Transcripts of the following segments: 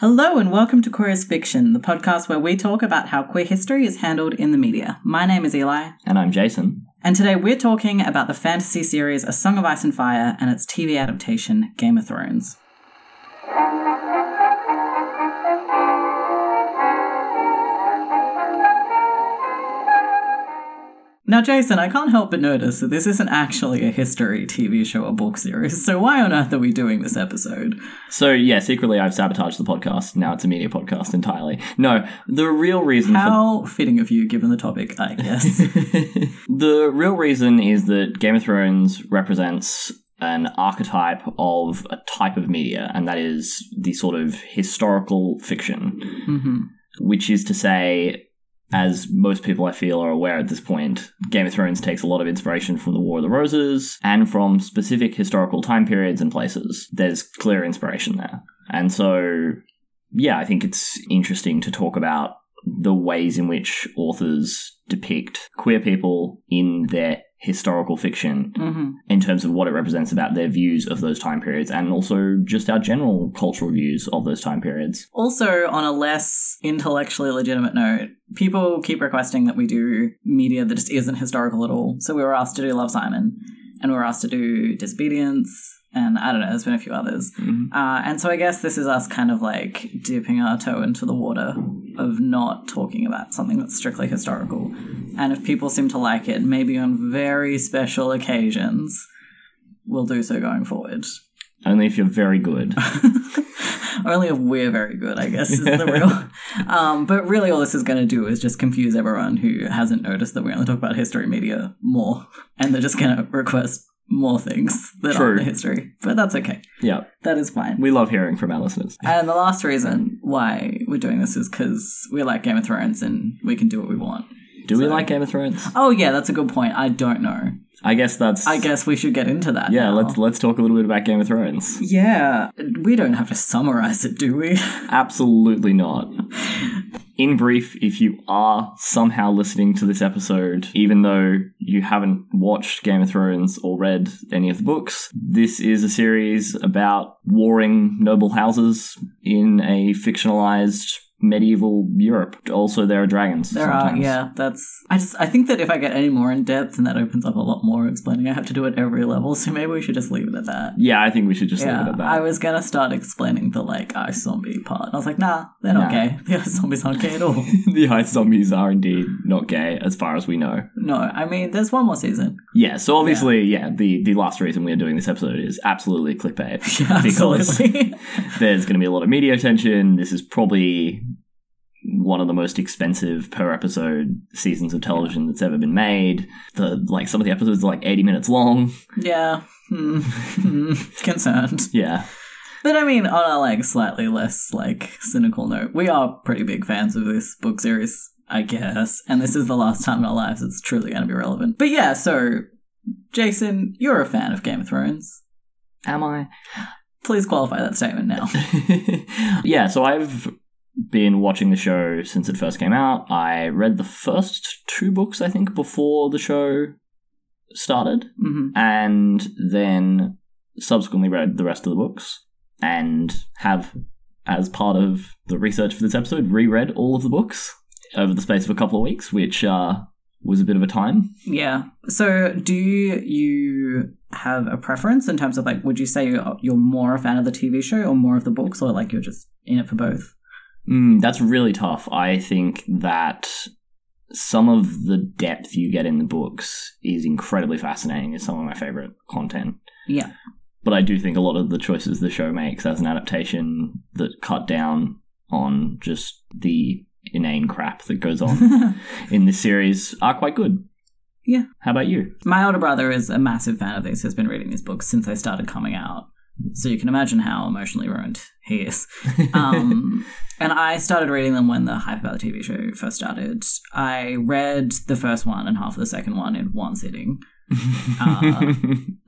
Hello and welcome to Queer as Fiction, the podcast where we talk about how queer history is handled in the media. My name is Eli, And I'm Jason. and today we're talking about the fantasy series A Song of Ice and Fire and its TV adaptation, Game of Thrones. Now, Jason, I can't help but notice that this isn't actually a history TV show or book series, so why on earth are we doing this episode? So, yeah, secretly I've sabotaged the podcast. Now it's a media podcast entirely. No, the real reason How fitting of you given the topic, I guess. the real reason is that Game of Thrones represents an archetype of a type of media, and that is the sort of historical fiction, hmm which is to say, as most people I feel are aware at this point, Game of Thrones takes a lot of inspiration from the War of the Roses and from specific historical time periods and places. There's clear inspiration there. And so, yeah, I think it's interesting to talk about the ways in which authors depict queer people in their historical fiction hmm in terms of what it represents about their views of those time periods and also just our general cultural views of those time periods. Also, on a less intellectually legitimate note, people keep requesting that we do media that just isn't historical at all. So we were asked to do Love Simon, and we were asked to do Disobedience, and I don't know, there's been a few others. Mhm. Uh, and so I guess this is us kind of like dipping our toe into the water of not talking about something that's strictly historical. And if people seem to like it, maybe on very special occasions, we'll do so going forward. Only if you're very good. Only if we're very good, I guess, is the real. um, but really, all this is going to do is just confuse everyone who hasn't noticed that we only talk about history media more, and they're just going to request more things that True. aren't the history. But that's okay. yeah, That is fine. we love hearing from our listeners. And the last reason why we're doing this is because we like Game of Thrones and we can do what we want. Do we So- like Game of Thrones? Oh yeah, that's a good point. I don't know. I guess that's. I guess we should get into that. Yeah, now. let's let's talk a little bit about Game of Thrones. Yeah, we don't have to summarize it, do we? Absolutely not. In brief, if you are somehow listening to this episode, even though you haven't watched Game of Thrones or read any of the books, this is a series about warring noble houses in a fictionalized medieval Europe. Also, there are dragons. There are, yeah. That's. I just. I think that if I get any more in depth, and that opens up a lot more explaining. I have to do it at every level, so maybe we should just leave it at that. Yeah, I think we should just leave it at that. I was gonna start explaining the like ice zombie part. and I was like, nah, they're not Nah. gay. The ice zombies aren't gay at all. the ice zombies are indeed not gay, as far as we know. no, I mean, there's one more season. Yeah, so obviously, yeah, the, the last reason we are doing this episode is absolutely clickbait. Yeah, because absolutely. there's going to be a lot of media attention. This is probably one of the most expensive per episode seasons of television that's ever been made. The like some of the episodes are like 80 minutes long. yeah. Hmm. Hmm. Concerned. Yeah. But I mean, on a like slightly less like cynical note, we are pretty big fans of this book series, I guess. And this is the last time in our lives it's truly going to be relevant. But yeah, so Jason, you're a fan of Game of Thrones. Am I? Please qualify that statement now. yeah, so I've been watching the show since it first came out. I read the first two books, I think, before the show started. hmm and then subsequently read the rest of the books and have as part of the research for this episode reread all of the books over the space of a couple of weeks which uh, was a bit of a time Yeah. So, do you have a preference in terms of like, would you say you're, you're more a fan of the TV show or more of the books, or like you're just in it for both? Mm, that's really tough i think that some of the depth you get in the books is incredibly fascinating it's some of my favorite content Yeah. but I do think a lot of the choices the show makes as an adaptation that cut down on just the inane crap that goes on in this series are quite good. Yeah. How about you? My older brother is a massive fan of these, has been reading these books since they started coming out. So you can imagine how emotionally ruined he is. Um, and I started reading them when the hype about the TV show first started. I read the first one and half of the second one in one sitting. Uh,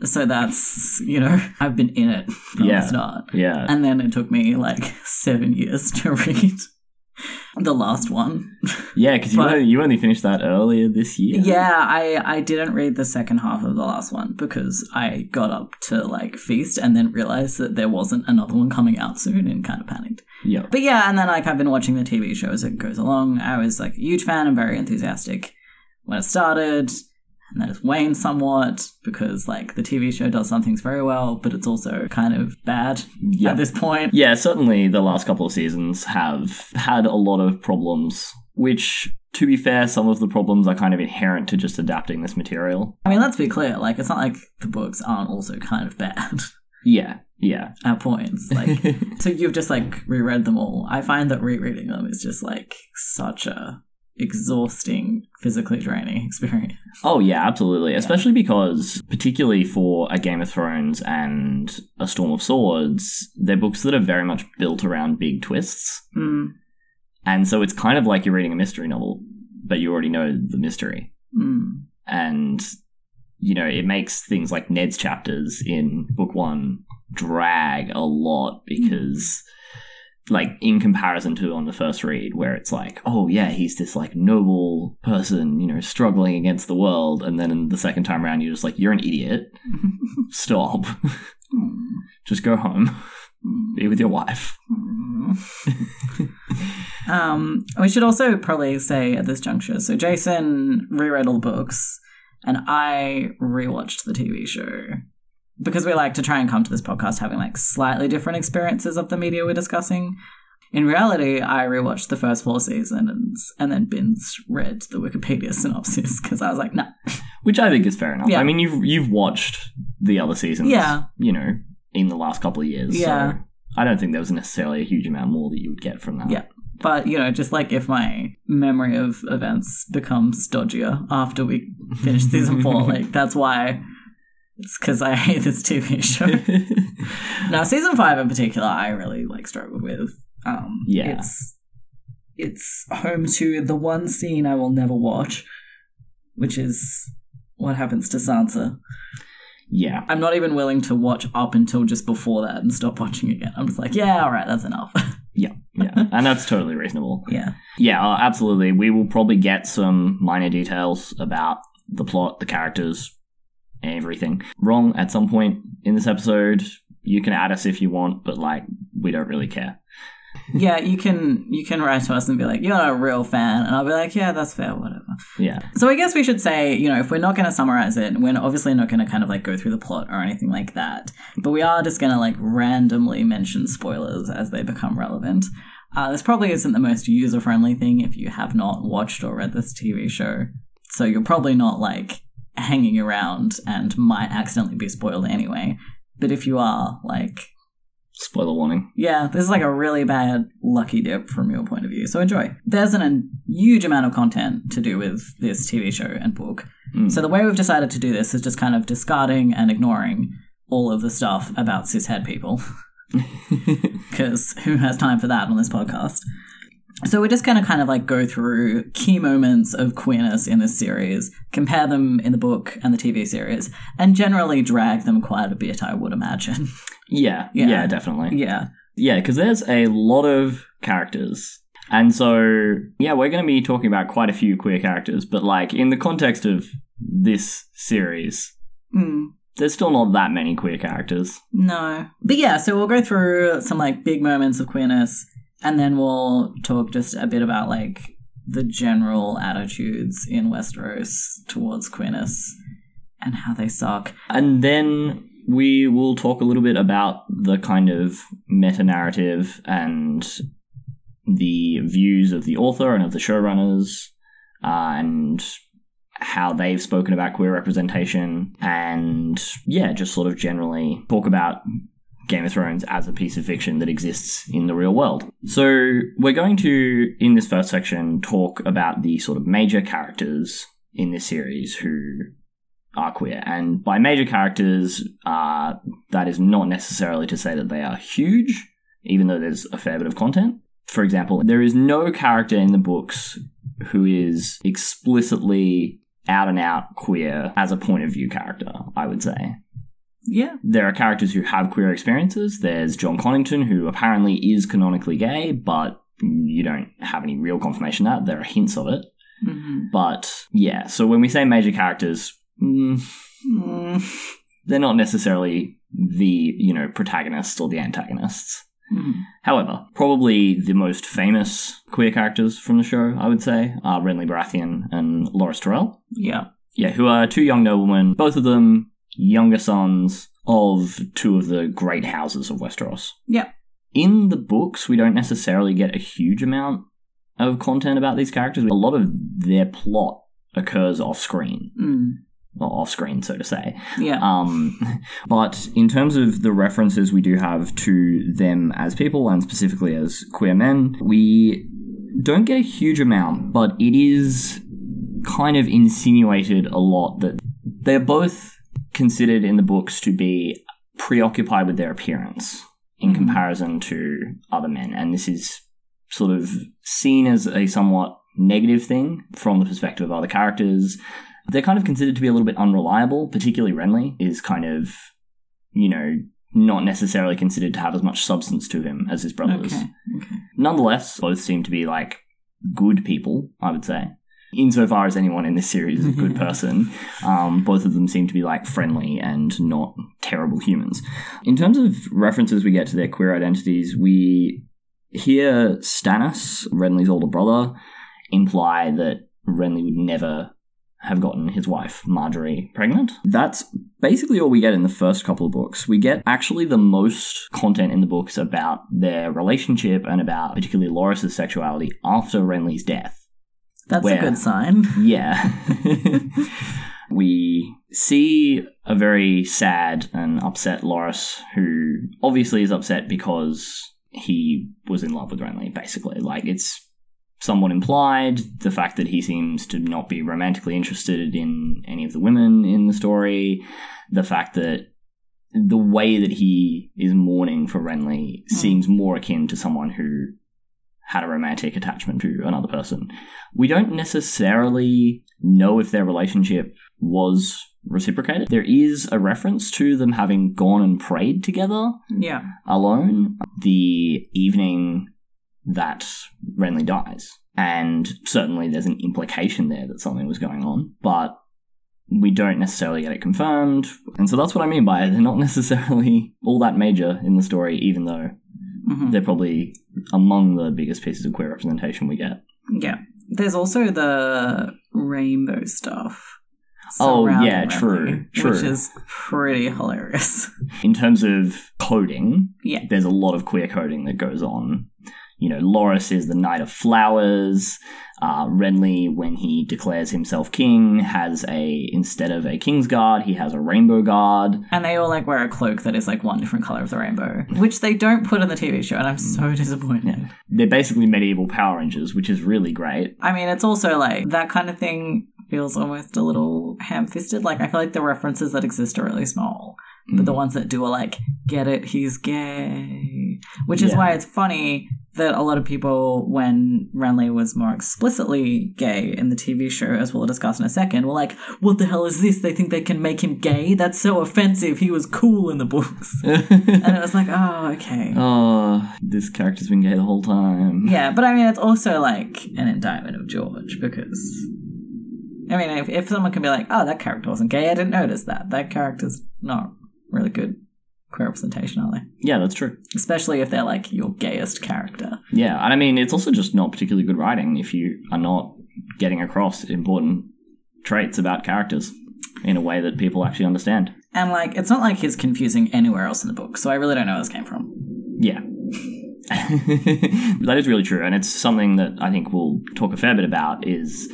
So that's, you know, I've been in it from Yeah. the start. yeah. And then it took me like seven years to read. The last one. Yeah, because you, only- you only finished that earlier this year. Yeah, I I didn't read the second half of the last one because I got up to like feast and then realized that there wasn't another one coming out soon and kind of panicked. Yeah. But yeah, and then like I've been watching the TV show as it goes along. I was like a huge fan and very enthusiastic when it started, and then it's waned somewhat because like the TV show does some things very well, but it's also kind of bad Yeah. at this point. Yeah, certainly the last couple of seasons have had a lot of problems, which, to be fair, some of the problems are kind of inherent to just adapting this material. I mean, let's be clear. Like, it's not like the books aren't also kind of bad Yeah, yeah. at points. Like, so you've just like reread them all. I find that rereading them is just like such a exhausting, physically draining experience. oh, yeah, absolutely. Especially because, particularly for a Game of Thrones and a Storm of Swords, they're books that are very much built around big twists. Mm, And so it's kind of like you're reading a mystery novel, but you already know the mystery. mm, and you know it makes things like Ned's chapters in book one drag a lot because like in comparison to on the first read where it's like oh yeah he's this like noble person you know struggling against the world and then in the second time around you're just like you're an idiot. Stop. Mm, just go home. Mm. be with your wife. Um, we should also probably say at this juncture so Jason reread all the books, and I rewatched the TV show because we like to try and come to this podcast having like slightly different experiences of the media we're discussing. In reality, I rewatched the first four seasons and then binge read the Wikipedia synopsis because I was like, no, which I think is fair enough Yeah. I mean you've you've watched the other seasons Yeah. you know in the last couple of years Yeah. so I don't think there was necessarily a huge amount more that you would get from that Yeah. But, you know, just like if my memory of events becomes dodgier after we finish season four, like that's why it's because I hate this TV show. now, season five in particular, I really like struggled with. Um, Yeah. It's, it's home to the one scene I will never watch, which is what happens to Sansa. yeah I'm not even willing to watch up until just before that and stop watching again. I'm just like, yeah, all right, that's enough. Yeah, yeah, and that's totally reasonable. yeah. Yeah, uh, absolutely. We will probably get some minor details about the plot, the characters, everything wrong at some point in this episode. You can add us if you want, but like we don't really care. yeah, you can you can write to us and be like, you're not a real fan, and I'll be like, yeah, that's fair, whatever. Yeah, So I guess we should say, you know, if we're not going to summarize it, we're obviously not going to kind of like go through the plot or anything like that, but we are just going to like randomly mention spoilers as they become relevant. Uh, this probably isn't the most user friendly thing if you have not watched or read this TV show, so you're probably not like hanging around and might accidentally be spoiled anyway. But if you are, like, spoiler warning. yeah, this is like a really bad lucky dip from your point of view. So enjoy. There's an, a huge amount of content to do with this TV show and book. Mm. So the way we've decided to do this is just kind of discarding and ignoring all of the stuff about cishet people. Because who has time for that on this podcast? So we're just going to kind of like go through key moments of queerness in this series, compare them in the book and the TV series, and generally drag them quite a bit, I would imagine. yeah, Yeah. yeah, definitely. yeah. Yeah, because there's a lot of characters. And so, yeah, we're going to be talking about quite a few queer characters, but like in the context of this series, Mm. there's still not that many queer characters. No. But yeah, so we'll go through some like big moments of queerness and then we'll talk just a bit about like the general attitudes in Westeros towards queerness and how they suck. And then we will talk a little bit about the kind of meta narrative and the views of the author and of the showrunners, uh, and how they've spoken about queer representation, and yeah, just sort of generally talk about Game of Thrones as a piece of fiction that exists in the real world. So, we're going to, in this first section, talk about the sort of major characters in this series who are queer. And by major characters, uh, that is not necessarily to say that they are huge, even though there's a fair bit of content. For example, there is no character in the books who is explicitly out and out queer as a point of view character, I would say. Yeah. There are characters who have queer experiences. There's Jon Connington, who apparently is canonically gay, but you don't have any real confirmation that. There are hints of it. Mhm. But yeah, so when we say major characters, mm, Mm. they're not necessarily the, you know, protagonists or the antagonists. Mhm. However, probably the most famous queer characters from the show, I would say, are Renly Baratheon and Loras Tyrell. Yeah. Yeah, who are two young noblemen, both of them younger sons of two of the great houses of Westeros. Yeah. In the books, we don't necessarily get a huge amount of content about these characters. A lot of their plot occurs off screen, Mm. or off screen, so to say. Yeah. Um, but in terms of the references we do have to them as people and specifically as queer men, we don't get a huge amount, but it is kind of insinuated a lot that they're both considered in the books to be preoccupied with their appearance in Mhm. comparison to other men. And this is sort of seen as a somewhat negative thing from the perspective of other characters. They're kind of considered to be a little bit unreliable, particularly Renly is kind of, you know, not necessarily considered to have as much substance to him as his brothers. okay. Okay. Nonetheless, both seem to be like good people, I would say. Insofar as anyone in this series is a good person, um, both of them seem to be like friendly and not terrible humans. In terms of references we get to their queer identities, we hear Stannis, Renly's older brother, imply that Renly would never have gotten his wife, Margaery, pregnant. That's basically all we get in the first couple of books. We get actually the most content in the books about their relationship and about particularly Loras' sexuality after Renly's death. That's Where? a good sign. Yeah. we see a very sad and upset Loras who obviously is upset because he was in love with Renly, basically. Like, it's somewhat implied. The fact that he seems to not be romantically interested in any of the women in the story. The fact that the way that he is mourning for Renly hmm. seems more akin to someone who had a romantic attachment to another person. We don't necessarily know if their relationship was reciprocated. There is a reference to them having gone and prayed together Yeah. alone the evening that Renly dies. And certainly there's an implication there that something was going on, but we don't necessarily get it confirmed. And so that's what I mean by it. They're not necessarily all that major in the story, even though Mhm. they're probably among the biggest pieces of queer representation we get. Yeah. There's also the rainbow stuff. Oh, yeah, true, true. Which is pretty hilarious. In terms of coding, Yeah. there's a lot of queer coding that goes on. You know, Loras is the Knight of Flowers. Uh, Renly, when he declares himself king, has a instead of a king's guard, he has a rainbow guard. And they all like wear a cloak that is like one different color of the rainbow, which they don't put in the TV show, and I'm so disappointed. They're basically medieval Power Rangers, which is really great. I mean, it's also like that kind of thing feels almost a little ham fisted. Like, I feel like the references that exist are really small, but Mm. the ones that do are like, get it, he's gay. Which is Yeah. why it's funny that a lot of people, when Renly was more explicitly gay in the TV show, as we'll discuss in a second, were like, what the hell is this? They think they can make him gay? That's so offensive. He was cool in the books. and it was like, oh, okay. oh, this character's been gay the whole time. Yeah, but I mean, it's also like an indictment of George because. I mean, if, if someone can be like, oh, that character wasn't gay, I didn't notice that. That character's not really good queer representation, are they? Yeah, that's true. Especially if they're like your gayest character. Yeah, and I mean, it's also just not particularly good writing if you are not getting across important traits about characters in a way that people actually understand. And like, it's not like he's confusing anywhere else in the book, so I really don't know where this came from. Yeah. that is really true, and it's something that I think we'll talk a fair bit about is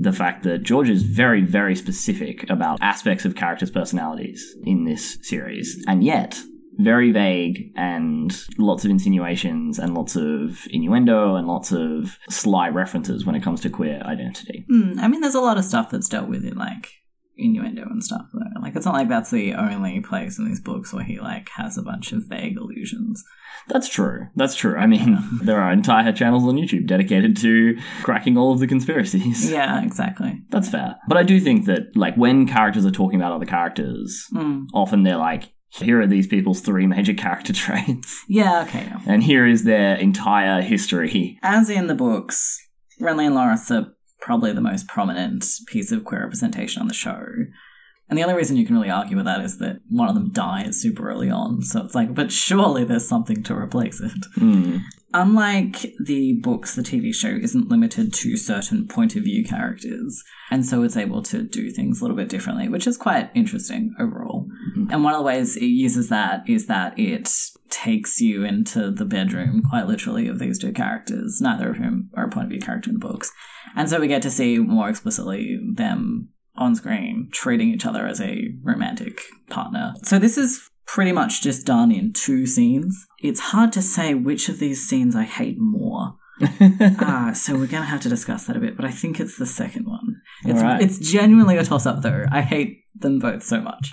the fact that George is very, very specific about aspects of characters' personalities in this series, and yet very vague and lots of insinuations and lots of innuendo and lots of sly references when it comes to queer identity. Hmm, I mean, there's a lot of stuff that's dealt with in like innuendo and stuff. Though. Like, it's not like that's the only place in these books where he like has a bunch of vague allusions. That's true. That's true. I mean, there are entire channels on YouTube dedicated to cracking all of the conspiracies. Yeah, exactly. That's fair. But I do think that, like, when characters are talking about other characters, Hmm. often they're like here are these people's three major character traits, Yeah, okay. yeah. and here is their entire history. As in the books, Renly and Loras are probably the most prominent piece of queer representation on the show. And the only reason you can really argue with that is that one of them dies super early on. So it's like, but surely there's something to replace it. Hmm. Unlike the books, the TV show isn't limited to certain point of view characters. And so it's able to do things a little bit differently, which is quite interesting overall. And one of the ways it uses that is that it takes you into the bedroom, quite literally, of these two characters, neither of whom are a point of view character in the books. And so we get to see more explicitly them on screen treating each other as a romantic partner. So this is pretty much just done in two scenes. It's hard to say which of these scenes I hate more. Ah, so we're gonna have to discuss that a bit, but I think it's the second one. It's, Alright. it's genuinely a toss up though. I hate them both so much.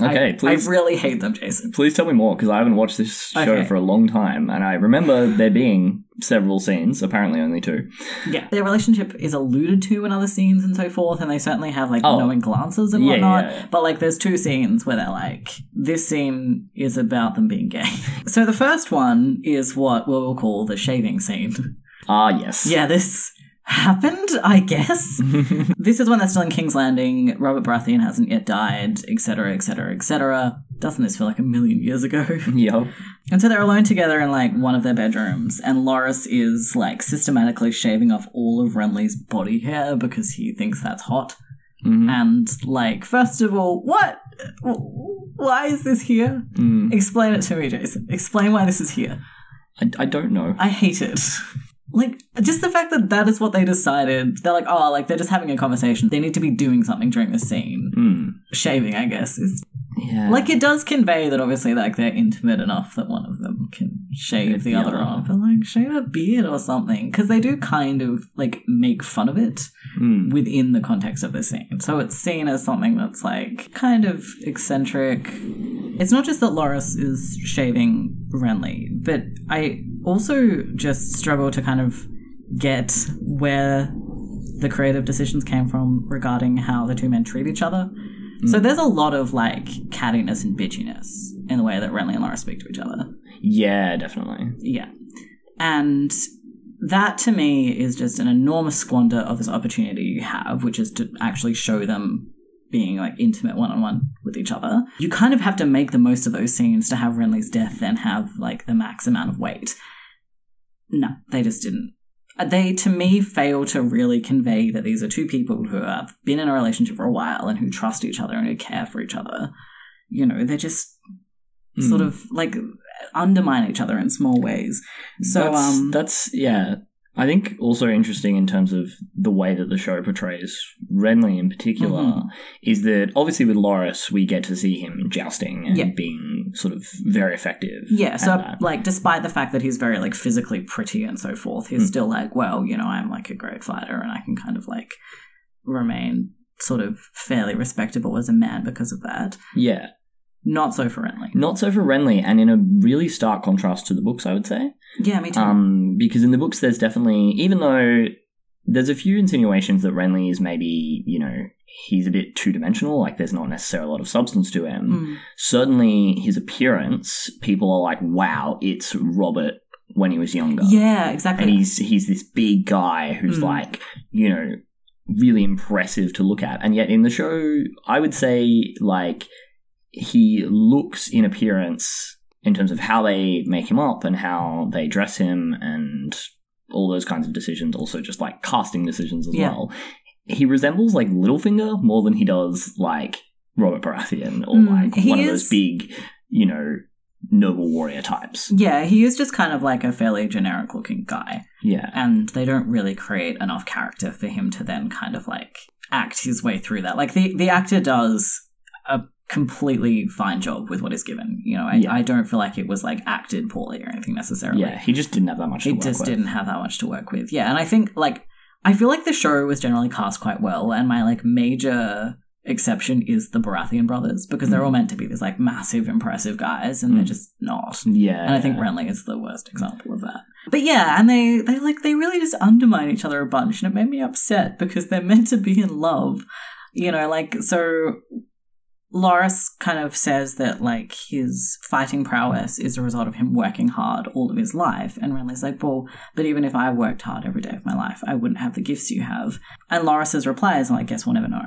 Okay, I, please. I really hate them, Jason. Please tell me more because I haven't watched this show Okay. for a long time, and I remember there being several scenes, apparently only two. Yeah. Their relationship is alluded to in other scenes and so forth, and they certainly have like Oh. knowing glances and Yeah, whatnot. yeah, yeah. But like there's two scenes where they're like, this scene is about them being gay. so the first one is what we'll call the shaving scene. Ah, yes. yeah, this happened, I guess. this is when they're still in King's Landing. Robert Baratheon hasn't yet died, etc., etc., etc. Doesn't this feel like a million years ago? yep. And so they're alone together in like one of their bedrooms, and Loras is like systematically shaving off all of Renly's body hair because he thinks that's hot. Mhm. And like, first of all, what? Why is this here? Mm. Explain it to me, Jason. Explain why this is here. I, I don't know. I hate it. Like, just the fact that that is what they decided. They're like, oh, like, they're just having a conversation. They need to be doing something during the scene. Mm. Shaving, I guess, is Yeah. like it does convey that obviously like they're intimate enough that one of them can shave the, the other other. off, but like shave a beard or something because they do kind of like make fun of it Mm. within the context of the scene. So it's seen as something that's like kind of eccentric. It's not just that Loras is shaving Renly, but I also just struggle to kind of get where the creative decisions came from regarding how the two men treat each other. So mm. there's a lot of like cattiness and bitchiness in the way that Renly and Loras speak to each other. Yeah, definitely. Yeah. And that to me is just an enormous squander of this opportunity you have, which is to actually show them being like intimate one on one with each other. You kind of have to make the most of those scenes to have Renly's death then have like the max amount of weight. No, they just didn't. Uh, They, to me, fail to really convey that these are two people who have been in a relationship for a while and who trust each other and who care for each other. You know, they're just sort Mm. of like undermine each other in small ways. So, that's, um, that's yeah. I think also interesting in terms of the way that the show portrays Renly in particular Mhm. is that obviously with Loras we get to see him jousting and Yeah. being sort of very effective. Yeah, so that. like despite the fact that he's very like physically pretty and so forth, he's Mm. still like, well, you know, I'm like a great fighter and I can kind of like remain sort of fairly respectable as a man because of that. yeah, Not so for Renly. not so for Renly, and in a really stark contrast to the books, I would say. Yeah, me too. Um, because in the books, there's definitely, even though there's a few insinuations that Renly is maybe, you know, he's a bit two dimensional, like there's not necessarily a lot of substance to him. Mm. Certainly, his appearance, people are like, wow, it's Robert when he was younger. Yeah, exactly. And he's he's this big guy who's Mm. like, you know, really impressive to look at. And yet in the show, I would say like he looks in appearance in terms of how they make him up and how they dress him and all those kinds of decisions, also just like casting decisions as Yeah. well. He resembles like Littlefinger more than he does like Robert Baratheon or Mm, like one of those big, you know, noble warrior types. yeah, he is just kind of like a fairly generic looking guy. Yeah. and they don't really create enough character for him to then kind of like act his way through that. Like the the actor does a completely fine job with what is given. You know, I, Yeah. I don't feel like it was like acted poorly or anything necessarily. Yeah, he just didn't have that much work just with. didn't have that much to work with. Yeah, and I think like I feel like the show was generally cast quite well, and my like major exception is the Baratheon brothers because they're Mm. all meant to be these like massive, impressive guys, and they're Mm. just not. Yeah. And I think Renly is the worst example of that. But yeah, and they they like they really just undermine each other a bunch, and it made me upset because they're meant to be in love. You know, like so Loras kind of says that like his fighting prowess is a result of him working hard all of his life. And Renly's like, well, but even if I worked hard every day of my life, I wouldn't have the gifts you have. And Loras's reply is like, guess we'll never know.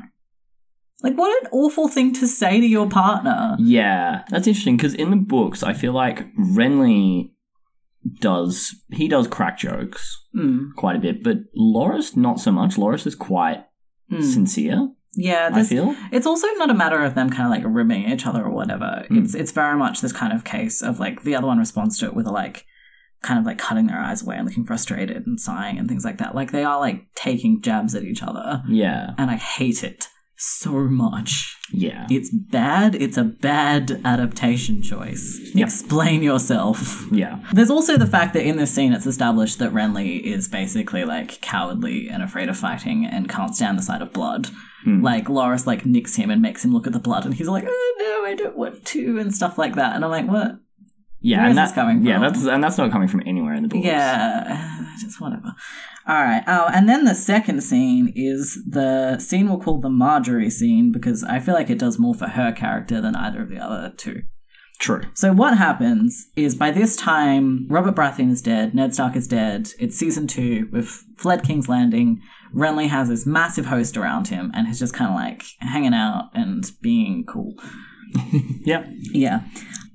Like, what an awful thing to say to your partner. Yeah, that's interesting because in the books, I feel like Renly does he does crack jokes Mm, quite a bit, but Loras not so much. Loras is quite mm. sincere. Yeah, I feel. It's also not a matter of them kind of like ribbing each other or whatever. Mm. It's it's very much this kind of case of like the other one responds to it with a like kind of like cutting their eyes away and looking frustrated and sighing and things like that. Like they are like taking jabs at each other, Yeah, and I hate it so much. yeah, It's bad. It's a bad adaptation choice. Yeah. Explain yourself. yeah, There's also the fact that in this scene it's established that Renly is basically like cowardly and afraid of fighting and can't stand the sight of blood. Hmm. Like Loras like nicks him and makes him look at the blood and he's like, oh no, I don't want to and stuff like that. And I'm like, what? yeah. Where and that's coming Yeah, that's and that's not coming from anywhere in the books. Yeah, just whatever. All right. Oh, and then the second scene is the scene we'll call the Margaery scene because I feel like it does more for her character than either of the other two. true. So what happens is by this time, Robert Baratheon is dead, Ned Stark is dead. It's season two. We've fled King's Landing. Renly has this massive host around him and he's just kind of like hanging out and being cool. Yeah, Yeah.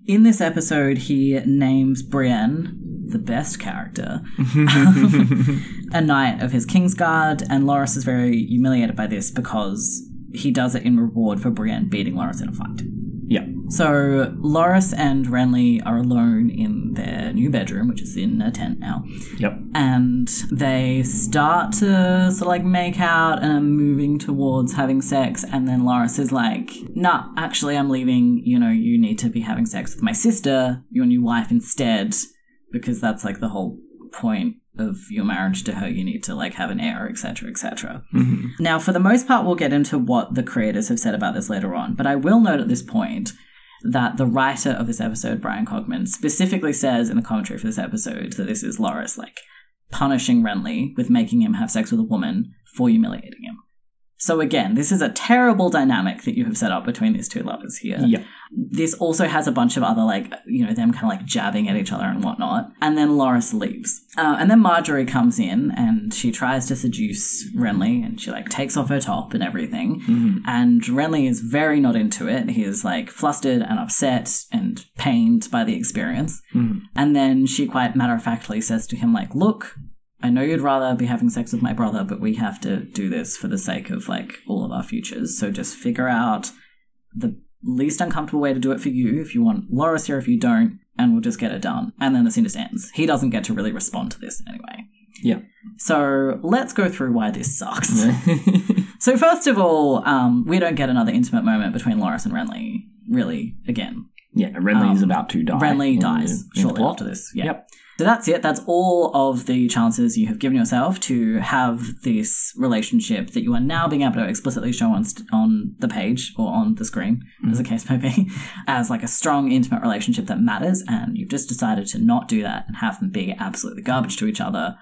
In this episode, he names Brienne, the best character, a knight of his Kingsguard, and Loras is very humiliated by this because he does it in reward for Brienne beating Loras in a fight. Yeah, So Loras and Renly are alone in their new bedroom, which is in a tent now, yep, and they start to sort of like make out and are moving towards having sex. And then Loras is like, "Nah, actually, I'm leaving. You know, you need to be having sex with my sister, your new wife, instead, because that's like the whole point." Of your marriage to her, you need to like have an heir, etc., etc. Mhm. Now, for the most part, we'll get into what the creators have said about this later on, but I will note at this point that the writer of this episode, Bryan Cogman, specifically says in the commentary for this episode that this is Loras, like, punishing Renly with making him have sex with a woman for humiliating him. So again, this is a terrible dynamic that you have set up between these two lovers here. yeah, This also has a bunch of other, like, you know, them kind of like jabbing at each other and whatnot. And then Loras leaves. Uh, and then Margaery comes in and she tries to seduce Renly and she, like, takes off her top and everything. Mhm. And Renly is very not into it. He is, like, flustered and upset and pained by the experience. Mhm. And then she quite matter of factly says to him, like, look, I know you'd rather be having sex with my brother, but we have to do this for the sake of, like, all of our futures. So just figure out the least uncomfortable way to do it for you if you want Loras here, if you don't, and we'll just get it done. And then the scene just ends. He doesn't get to really respond to this anyway. Yeah. So let's go through why this sucks. So first of all, um, we don't get another intimate moment between Loras and Renly, really, again. yeah. Renly is Um, about to die. Renly in dies the- in shortly after this. Yeah. Yep. So that's it. That's all of the chances you have given yourself to have this relationship that you are now being able to explicitly show on st- on the page or on the screen, mm-hmm. as the case may be, as like a strong, intimate relationship that matters. And you've just decided to not do that and have them be absolutely garbage to each other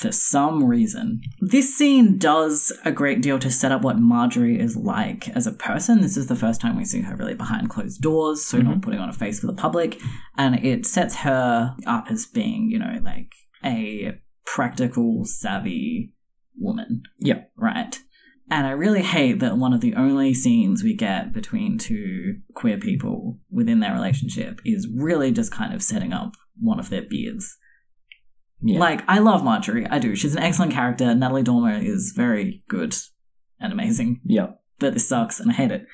for some reason. This scene does a great deal to set up what Margaery is like as a person. This is the first time we see her really behind closed doors, so not mm-hmm. putting on a face for the public. And it sets her up as being, you know, like a practical, savvy woman. Yep. Right. And I really hate that one of the only scenes we get between two queer people within their relationship is really just kind of setting up one of their beards. Yeah. Like, I love Margaery. I do. She's an excellent character. Natalie Dormer is very good and amazing. Yeah. But this sucks and I hate it.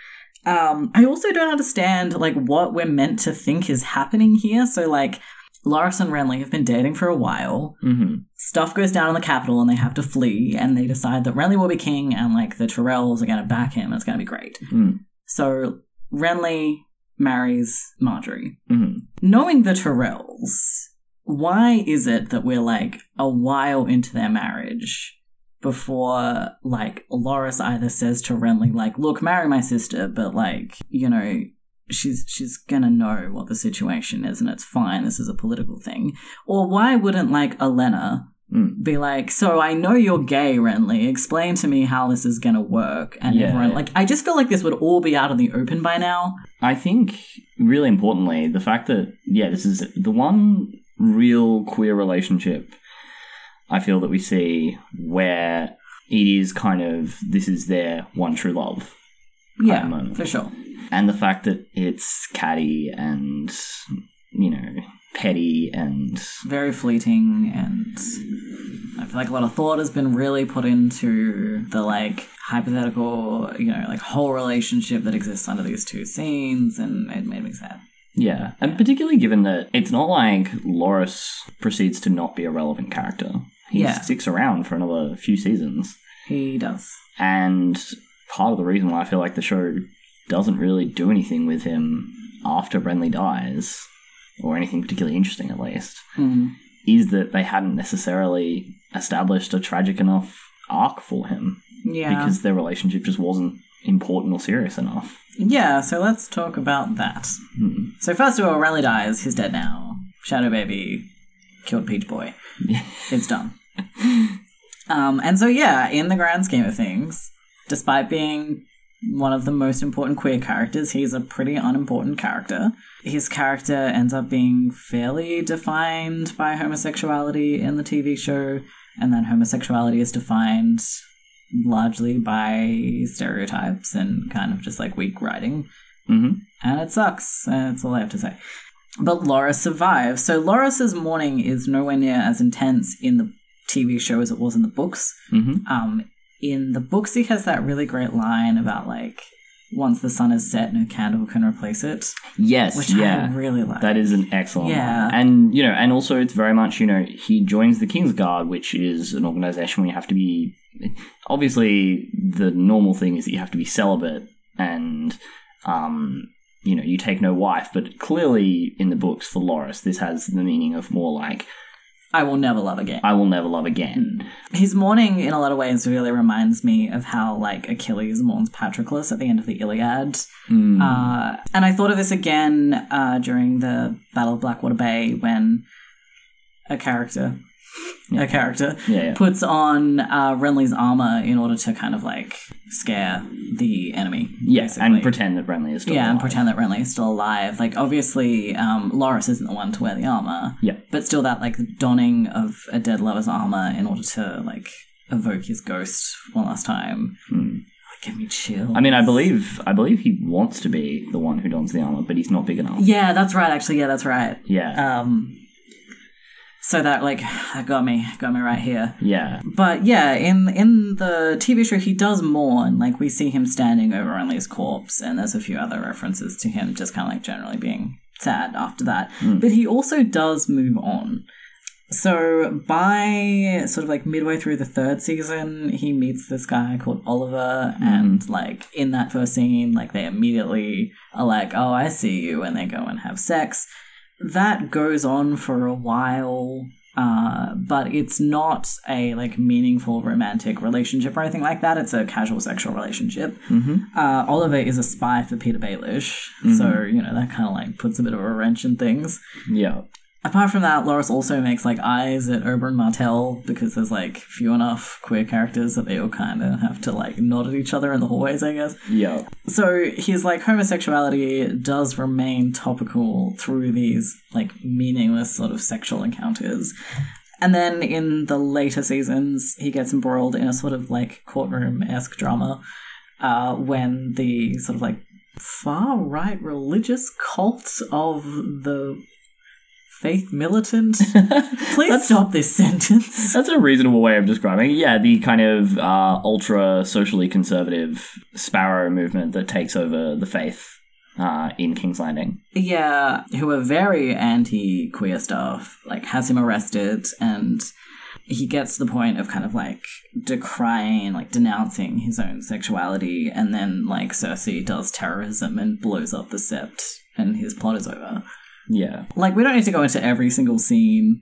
Um, I also don't understand, like, what we're meant to think is happening here. So, like, Loras and Renly have been dating for a while. hmm Stuff goes down in the capital and they have to flee, and they decide that Renly will be king and, like, the Tyrells are going to back him and it's going to be great. Mm. So, Renly marries Margaery hmm knowing the Tyrells, why is it that we're like a while into their marriage before like Loras either says to Renly like, "Look, marry my sister," but like you know she's she's gonna know what the situation is and it's fine. This is a political thing. Or why wouldn't like Olenna Mm. Be like, so I know you're gay, Renly. Explain to me how this is gonna work. And Yeah. everyone, like, I just feel like this would all be out in the open by now. I think, really importantly, the fact that, yeah, this is the one real queer relationship I feel that we see where it is kind of, this is their one true love. Yeah, moment. for sure. And the fact that it's catty and, you know, petty and, Very fleeting, and I feel like a lot of thought has been really put into the like hypothetical, you know, like whole relationship that exists under these two scenes, and it made me sad. Yeah. And particularly given that it's not like Loras proceeds to not be a relevant character. He Yeah. sticks around for another few seasons. He does. And part of the reason why I feel like the show doesn't really do anything with him after Renly dies, or anything particularly interesting at least, Mm. is that they hadn't necessarily established a tragic enough arc for him Yeah. because their relationship just wasn't important or serious enough. Yeah, so let's talk about that. Hmm. So first of all, Renly dies. He's dead now. Shadow Baby killed Peach Boy. It's done. um, and so yeah, in the grand scheme of things, despite being one of the most important queer characters, he's a pretty unimportant character. His character ends up being fairly defined by homosexuality in the TV show, and then homosexuality is defined largely by stereotypes and kind of just like weak writing hmm and it sucks. That's all I have to say. But Loras survives. So Loras's mourning is nowhere near as intense in the TV show as it was in the books. hmm Um, in the books, he has that really great line about like, once the sun is set, no candle can replace it, Yes, which yeah. I really like. That is an excellent Yeah. line. And, you know, and also it's very much, you know, he joins the King's Guard, which is an organization where you have to be. Obviously, the normal thing is that you have to be celibate and, um, you know, you take no wife. But clearly, in the books for Loras, this has the meaning of more like, I will never love again. I will never love again. His mourning, in a lot of ways, really reminds me of how like Achilles mourns Patroclus at the end of the Iliad. Mm. Uh, and I thought of this again uh, during the Battle of Blackwater Bay when a character, a character, yeah, yeah. puts on uh, Renly's armor in order to kind of like scare the enemy. Yeah, and pretend that Renly is still yeah, and alive. pretend that Renly is still alive. Like, obviously, um, Loras isn't the one to wear the armor. Yeah. But still, that, like, donning of a dead lover's armor in order to, like, evoke his ghost one last time. Hmm. Give me chill. I mean, I believe, I believe he wants to be the one who dons the armor, but he's not big enough. Yeah, that's right, actually. Yeah, that's right. Yeah, Um, so that, like, that got me, got me right here. yeah. But yeah, in in the TV show, he does mourn. Like we see him standing over Renly's corpse, and there's a few other references to him just kind of like generally being sad after that. Hmm. But he also does move on. So by sort of like midway through the third season, he meets this guy called Oliver, hmm. and like in that first scene, like they immediately are like, "Oh, I see you," and they go and have sex. That goes on for a while, uh, but it's not a like meaningful romantic relationship or anything like that. It's a casual sexual relationship. hmm Uh, Oliver is a spy for Petyr Baelish, so you know that kind of like puts a bit of a wrench in things. Yeah. Apart from that, Loras also makes like eyes at Oberyn Martell because there's like few enough queer characters that they all kind of have to like nod at each other in the hallways, I guess. Yeah. So his like homosexuality does remain topical through these like meaningless sort of sexual encounters. And then in the later seasons, he gets embroiled in a sort of like courtroom esque drama uh, when the sort of like far right religious cult of the faith militant. Please stop this sentence. That's a reasonable way of describing it. Yeah, the kind of uh, ultra socially conservative Sparrow movement that takes over the faith uh, in King's Landing. Yeah, who are very anti queer stuff, like has him arrested and he gets to the point of kind of like decrying, like denouncing his own sexuality, and then like Cersei does terrorism and blows up the sept, and his plot is over. Yeah. Like, we don't need to go into every single scene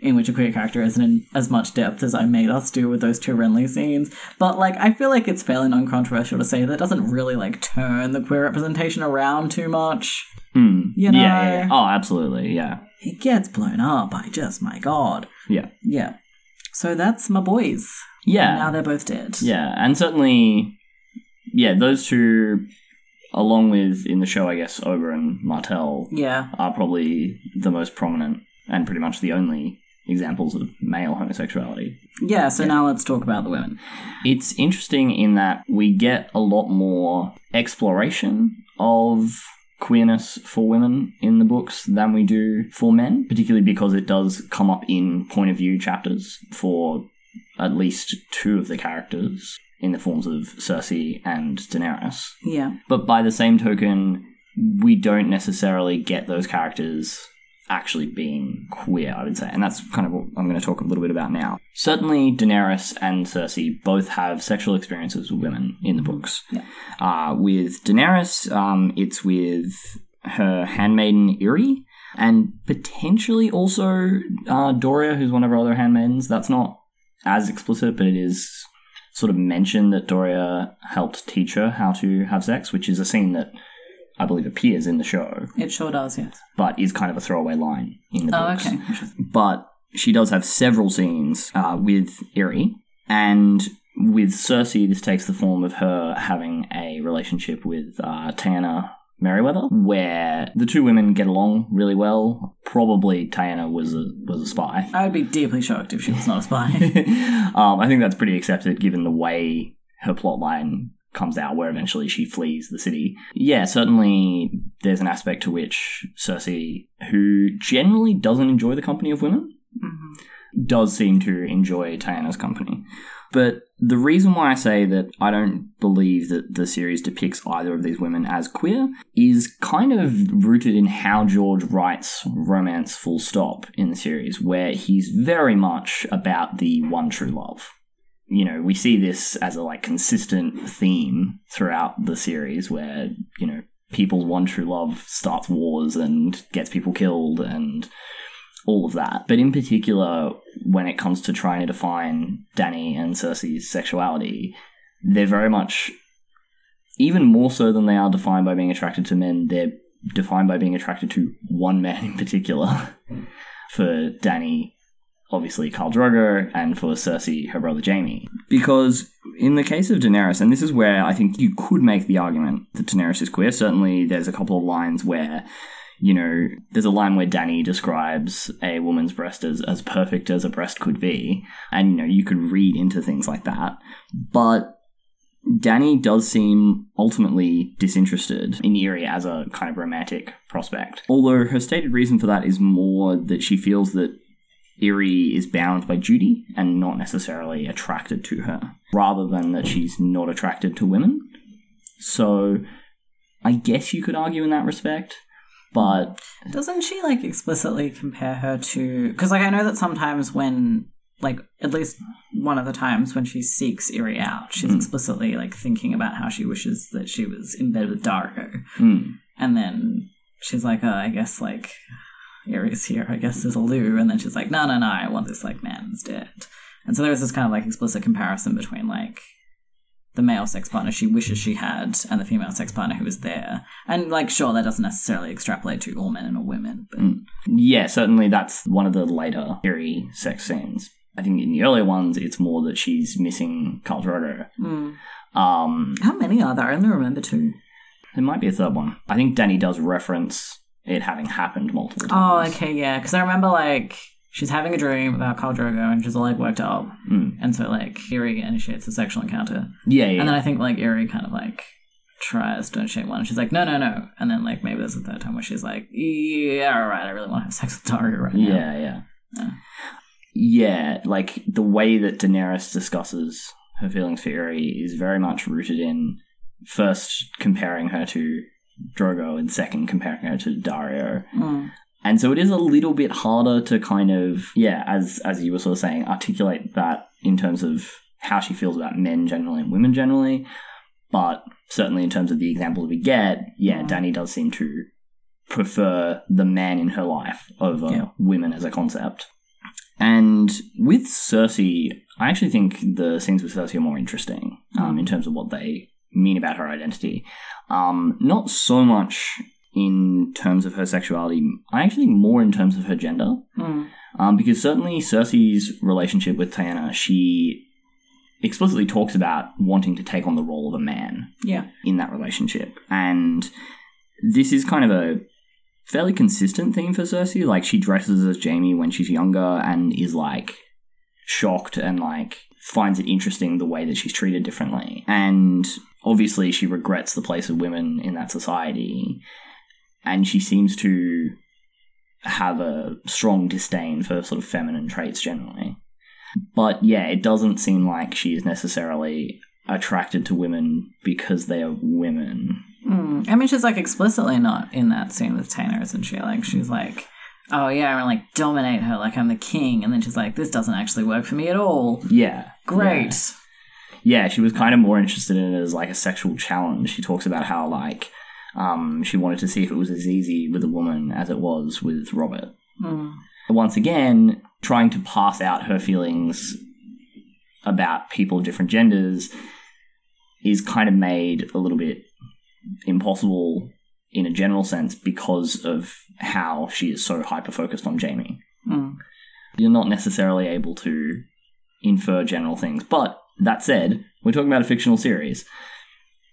in which a queer character isn't in as much depth as I made us do with those two Renly scenes, but like, I feel like it's fairly non controversial to say that doesn't really like turn the queer representation around too much. Hmm. You know- Yeah, yeah, yeah. Oh, absolutely. Yeah. He gets blown up. I just, my god. Yeah. Yeah. So that's my boys. Yeah. And now they're both dead. Yeah, and certainly, yeah, those two, along with in the show, I guess, Oberyn Martell, Yeah. are probably the most prominent and pretty much the only examples of male homosexuality. Yeah, so now let's talk about the women. It's interesting in that we get a lot more exploration of queerness for women in the books than we do for men, particularly because it does come up in point of view chapters for at least two of the characters in the forms of Cersei and Daenerys. Yeah. But by the same token, we don't necessarily get those characters actually being queer, I would say. And that's kind of what I'm going to talk a little bit about now. Certainly, Daenerys and Cersei both have sexual experiences with women in the books. Yeah. Uh, with Daenerys, um, it's with her handmaiden Irri. And potentially also uh, Doreah, who's one of her other handmaidens. That's not as explicit, but it is sort of mention that Doreah helped teach her how to have sex, which is a scene that I believe appears in the show, It sure does, yes. but is kind of a throwaway line in the Oh, books. okay. But she does have several scenes uh, with Irri, and with Cersei, this takes the form of her having a relationship with uh, Taena Merryweather, where the two women get along really well. Probably Taena was a was a spy. I would be deeply shocked if she was not a spy. um, I think that's pretty accepted given the way her plotline comes out, where eventually she flees the city. Yeah, certainly there's an aspect to which Cersei, who generally doesn't enjoy the company of women, Mhm. does seem to enjoy Taena's company. But the reason why I say that I don't believe that the series depicts either of these women as queer is kind of rooted in how George writes romance full stop in the series, where he's very much about the one true love. You know, we see this as a like consistent theme throughout the series where, you know, people's one true love starts wars and gets people killed and all of that. But in particular, when it comes to trying to define Dany and Cersei's sexuality, they're very much, even more so than they are defined by being attracted to men, they're defined by being attracted to one man in particular. for Dany, obviously Khal Drogo, and for Cersei, her brother Jaime. Because in the case of Daenerys, and this is where I think you could make the argument that Daenerys is queer, certainly there's a couple of lines where you know, there's a line where Dany describes a woman's breast as, as perfect as a breast could be. And, you know, you could read into things like that. But Dany does seem ultimately disinterested in Irri as a kind of romantic prospect. Although her stated reason for that is more that she feels that Irri is bound by duty and not necessarily attracted to her, rather than that she's not attracted to women. So I guess you could argue in that respect but Doesn't she like explicitly compare her to? Because like I know that sometimes when like at least one of the times when she seeks Irri out, she's Mm. explicitly like thinking about how she wishes that she was in bed with Daario, mm, and then she's like, oh, I guess like Irri's here. I guess there's a Lou, and then she's like, no, no, no, I want this like man instead. And so there was this kind of like explicit comparison between like the male sex partner she wishes she had and the female sex partner who was there. And like, sure, that doesn't necessarily extrapolate to all men and all women, but Mm. yeah, certainly that's one of the later Irri sex scenes. I think in the earlier ones, it's more that she's missing Drogo. Mm. Um, how many are there? I only remember two. there might be a third one. I think Dany does reference it having happened multiple times. Oh, okay, yeah, because I remember like she's having a dream about Khal Drogo and she's all like worked up, Mm. and so like Irri initiates a sexual encounter, Yeah, yeah. and then I think like Irri kind of like tries to initiate one. She's like, no, no, no, and then like maybe there's a third time where she's like, yeah, all right, I really want to have sex with Daario right now. Yeah, yeah. Yeah. Yeah, like the way that Daenerys discusses her feelings for Irri is very much rooted in first comparing her to Drogo and second comparing her to Daario. Mm. And so it is a little bit harder to kind of, yeah, as as you were sort of saying, articulate that in terms of how she feels about men generally and women generally. But certainly in terms of the examples we get, yeah, Mm. Dany does seem to prefer the man in her life over Yeah. women as a concept. And with Cersei, I actually think the scenes with Cersei are more interesting um, Mm. in terms of what they mean about her identity. Um, not so much in terms of her sexuality, I actually more in terms of her gender. Mm. Um, because certainly Cersei's relationship with Taena, she explicitly talks about wanting to take on the role of a man Yeah. in that relationship. And this is kind of a fairly consistent theme for Cersei. Like she dresses as Jaime when she's younger and is like shocked and like finds it interesting the way that she's treated differently. And obviously she regrets the place of women in that society. And she seems to have a strong disdain for sort of feminine traits generally. But yeah, it doesn't seem like she is necessarily attracted to women because they are women. Mm. I mean, she's like explicitly not in that scene with Taena, isn't she? Like, she's like, oh yeah, I'm gonna like dominate her, like I'm the king. And then she's like, this doesn't actually work for me at all. Yeah. Great. Yeah, yeah she was kind of more interested in it as like a sexual challenge. She talks about how like um, she wanted to see if it was as easy with a woman as it was with Robert. Mm. Once again, trying to pass out her feelings about people of different genders is kind of made a little bit impossible in a general sense because of how she is so hyper focused on Jaime. Mm. You're not necessarily able to infer general things. But that said, we're talking about a fictional series.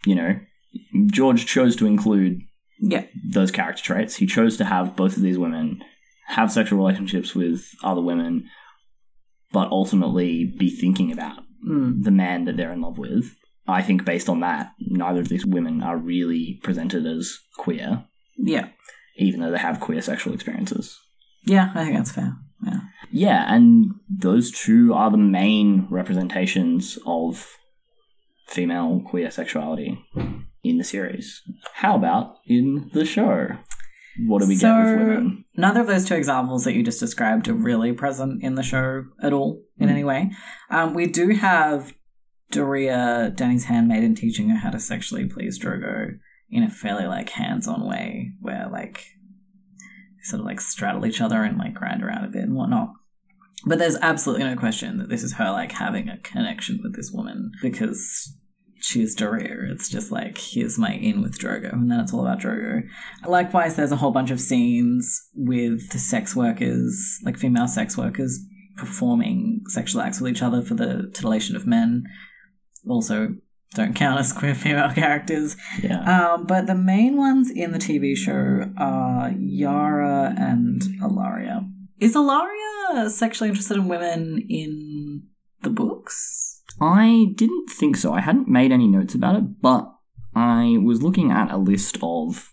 You know, George chose to include Yeah. those character traits. He chose to have both of these women have sexual relationships with other women, but ultimately be thinking about Mm. the man that they're in love with. I think based on that, neither of these women are really presented as queer, Yeah. even though they have queer sexual experiences. Yeah, I think that's fair. Yeah. Yeah, and those two are the main representations of female queer sexuality in the series. How about in the show? What do we get with women? Neither of those two examples that you just described are really present in the show at all in Mm. any way. Um, we do have Doria, Dany's handmaiden, teaching her how to sexually please Drogo in a fairly like hands-on way, where like they sort of like straddle each other and like grind around a bit and whatnot. But there's absolutely no question that this is her like having a connection with this woman because she's Doreah. It's just like here's my in with Drogo, and then it's all about Drogo. Likewise, there's a whole bunch of scenes with the sex workers, like female sex workers, performing sexual acts with each other for the titillation of men. Also, don't count as queer female characters. Yeah. Um, but the main ones in the TV show are Yara and Ellaria. Is Ellaria sexually interested in women in the books? I didn't think so. I hadn't made any notes about it, but I was looking at a list of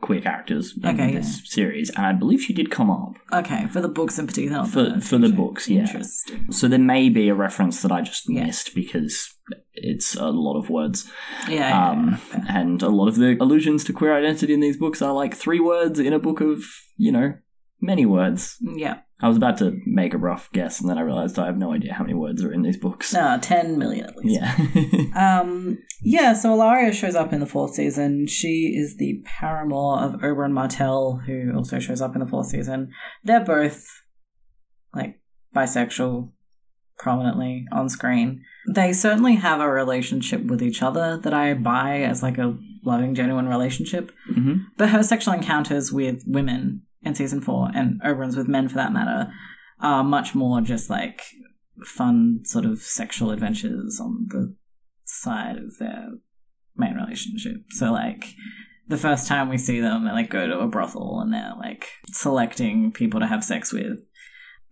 queer characters in Okay, this series, and I believe she did come up. Okay, for the books in particular. not For- for the books, yeah. Interesting. So there may be a reference that I just Yeah. missed because it's a lot of words. Yeah, yeah, Um, yeah. and a lot of the allusions to queer identity in these books are like three words in a book of, you know, many words. yeah. I was about to make a rough guess, and then I realized I have no idea how many words are in these books. No, 10 million at least. Yeah. Um, yeah, so Ellaria shows up in the fourth season. She is the paramour of Oberyn Martell, who also shows up in the fourth season. They're both, like, bisexual prominently on screen. They certainly have a relationship with each other that I buy as, like, a loving, genuine relationship. hmm But her sexual encounters with women in season four, and Oberyn's with men for that matter, are much more just like fun sort of sexual adventures on the side of their main relationship. So like the first time we see them, they like go to a brothel and they're like selecting people to have sex with.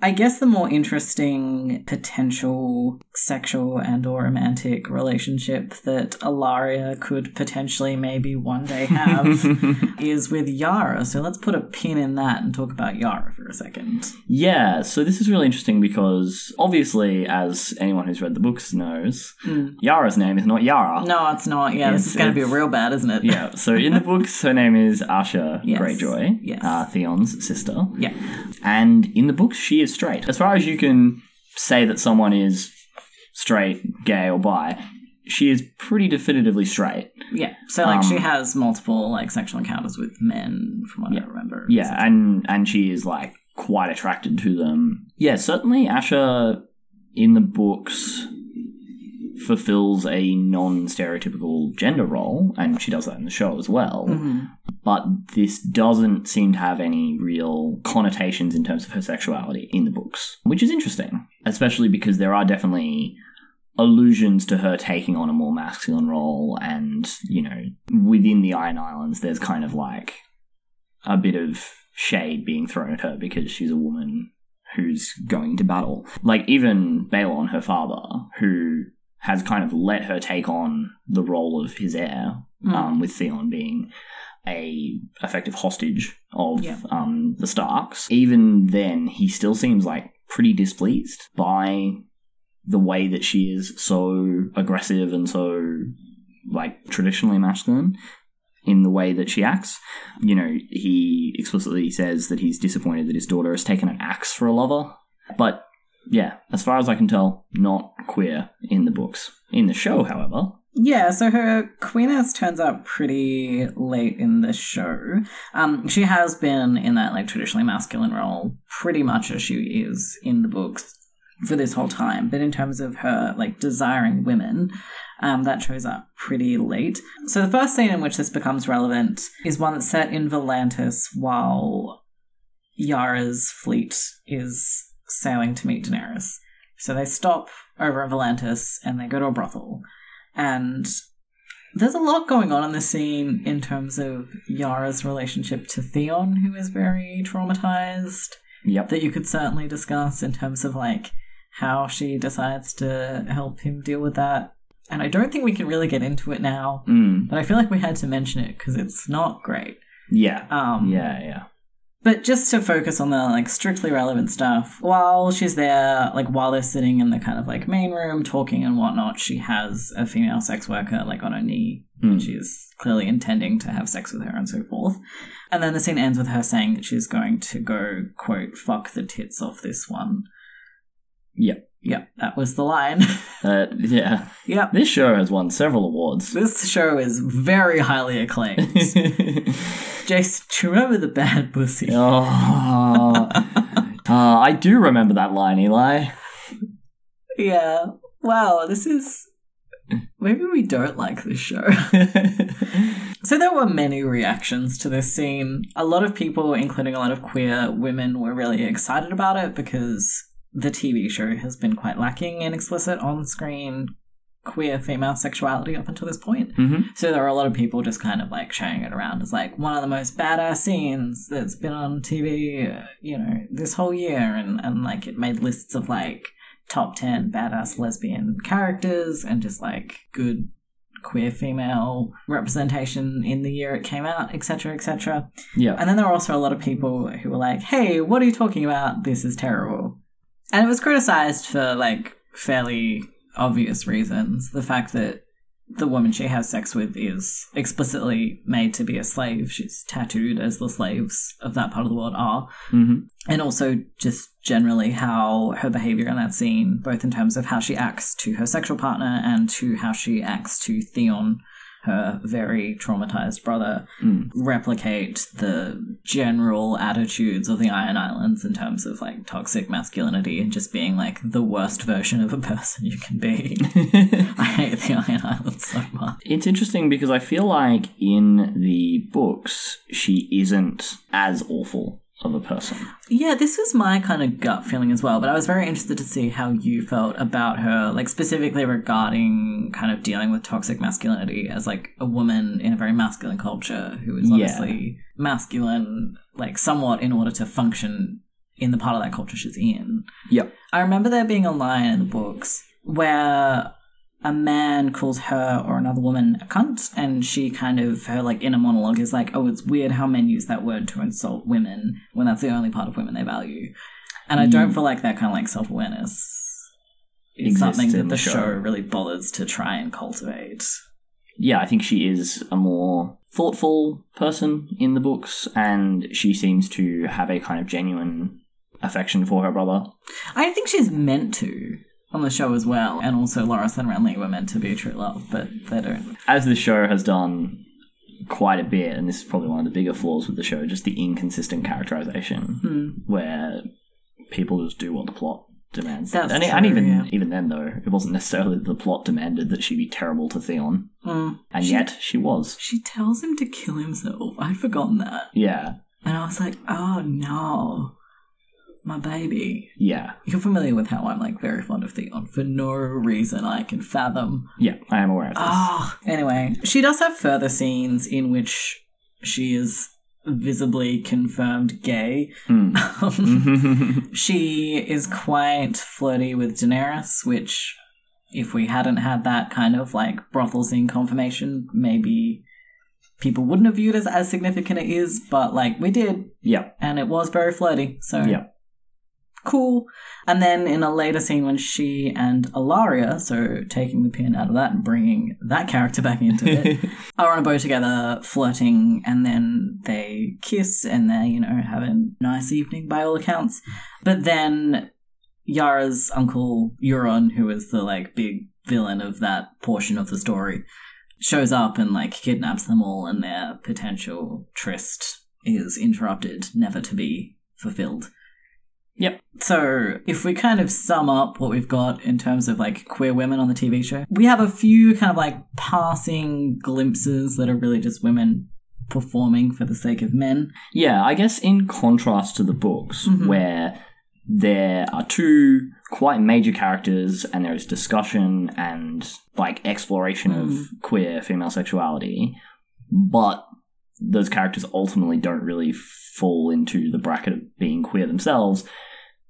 I guess the more interesting potential sexual and or romantic relationship that Ellaria could potentially maybe one day have is with Yara. So let's put a pin in that and talk about Yara for a second. Yeah, so this is really interesting because obviously, as anyone who's read the books knows, Yara's name is not Yara. No, it's not. Yeah, this is going to be it's- real bad, isn't it? Yeah, so in the books, her name is Asha Yes. Greyjoy, Yes. uh, Theon's sister. Yeah. And in the books, she is straight. As far as you can say that someone is straight, gay, or bi, she is pretty definitively straight. Yeah. So like she Um, has multiple like sexual encounters with men from what I remember. Yeah, and and she is like quite attracted to them. Yeah, certainly Asha in the books fulfills a non-stereotypical gender role, and she does that in the show as well. Mhm. But this doesn't seem to have any real connotations in terms of her sexuality in the books, which is interesting, especially because there are definitely allusions to her taking on a more masculine role and you know within the iron islands there's kind of like a bit of shade being thrown at her because she's a woman who's going to battle. Like even balon her father who has kind of let her take on the role of his heir um, with theon being a effective hostage of Yeah. um, the starks even then he still seems like pretty displeased by the way that she is so aggressive and so like traditionally masculine in the way that she acts. You know, he explicitly says that he's disappointed that his daughter has taken an axe for a lover. But yeah, as far as I can tell, not queer in the books. In the show, however, Yeah, so her queeness turns up pretty late in the show. Um, she has been in that like traditionally masculine role pretty much as she is in the books for this whole time. But in terms of her like desiring women, um, that shows up pretty late. So the first scene in which this becomes relevant is one that's set in Volantis while Yara's fleet is sailing to meet Daenerys. So they stop over in Volantis and they go to a brothel. And there's a lot going on in the scene in terms of Yara's relationship to Theon, who is very traumatized, yep. that you could certainly discuss in terms of like how she decides to help him deal with that. And I don't think we can really get into it now, Mm, but I feel like we had to mention it because it's not great. yeah. Um, Yeah, yeah. But just to focus on the like strictly relevant stuff, while she's there, like while they're sitting in the kind of like main room talking and whatnot, she has a female sex worker like on her knee, and Mm. she's clearly intending to have sex with her and so forth. And then the scene ends with her saying that she's going to go quote fuck the tits off this one. Yep. Yep, that was the line. Uh, yeah. yep. This show has won several awards. This show is very highly acclaimed. Jason, do you remember the bad pussy? oh, uh, I do remember that line, Eli. Yeah. Wow, this is. Maybe we don't like this show. so there were many reactions to this scene. A lot of people, including a lot of queer women, were really excited about it because the TV show has been quite lacking in explicit on screen queer female sexuality up until this point. hmm So there were a lot of people just kind of like sharing it around as like one of the most badass scenes that's been on TV, uh, you know, this whole year. And, and like it made lists of like top 10 badass lesbian characters and just like good queer female representation in the year it came out, etc., etc. Yeah. And then there were also a lot of people who were like, hey, what are you talking about? This is terrible. And it was criticized for like fairly obvious reasons. The fact that the woman she has sex with is explicitly made to be a slave. She's tattooed as the slaves of that part of the world are. hmm And also just generally how her behavior in that scene, both in terms of how she acts to her sexual partner and to how she acts to Theon, her very traumatized brother, Mm. replicate the general attitudes of the Iron Islands in terms of like toxic masculinity and just being like the worst version of a person you can be. I hate the Iron Islands so much. It's interesting because I feel like in the books, she isn't as awful of a person. Yeah, this was my kind of gut feeling as well, but I was very interested to see how you felt about her, like specifically regarding kind of dealing with toxic masculinity as like a woman in a very masculine culture who is Yeah. obviously masculine, like somewhat in order to function in the part of that culture she's in. Yep. I remember there being a line in the books where a man calls her or another woman a cunt, and she kind of her like inner monologue is like, "Oh, it's weird how men use that word to insult women when that's the only part of women they value." And I don't Mm. feel like that kind of like self awareness is something that the the show. show. really bothers to try and cultivate. Yeah, I think she is a more thoughtful person in the books, and she seems to have a kind of genuine affection for her brother. I think she's meant to on the show as well, and also Loras and Renly were meant to be true love, but they don't. As the show has done quite a bit, and this is probably one of the bigger flaws with the show, just the inconsistent characterization, Hmm. where people just do what the plot demands. That's and, and even yeah. even then though, it wasn't necessarily that the plot demanded that she be terrible to Theon, Mm. and She- yet she was. She tells him to kill himself. I'd forgotten that. Yeah, And I was like, oh no, my baby. yeah, You're familiar with how I'm like very fond of Theon for no reason I can fathom. yeah. I am aware of this. Ah, anyway, she does have further scenes in which she is visibly confirmed gay. Um, she is quite flirty with Daenerys, which, if we hadn't had that kind of like brothel scene confirmation, maybe people wouldn't have viewed as as significant it is, but like we did, yeah, and it was very flirty. So yeah. Cool. And then in a later scene when she and Ellaria, so taking the pin out of that and bringing that character back into it, are on a boat together, flirting, and then they kiss and they, you know, have a nice evening by all accounts. But then Yara's uncle Euron, who is the like big villain of that portion of the story, shows up and like kidnaps them all, and their potential tryst is interrupted, never to be fulfilled. Yep. So, if we kind of sum up what we've got in terms of like queer women on the TV show, we have a few kind of like passing glimpses that are really just women performing for the sake of men. Yeah, I guess in contrast to the books, Mhm. where there are two quite major characters and there is discussion and like exploration of Mm. queer female sexuality, but those characters ultimately don't really fall into the bracket of being queer themselves.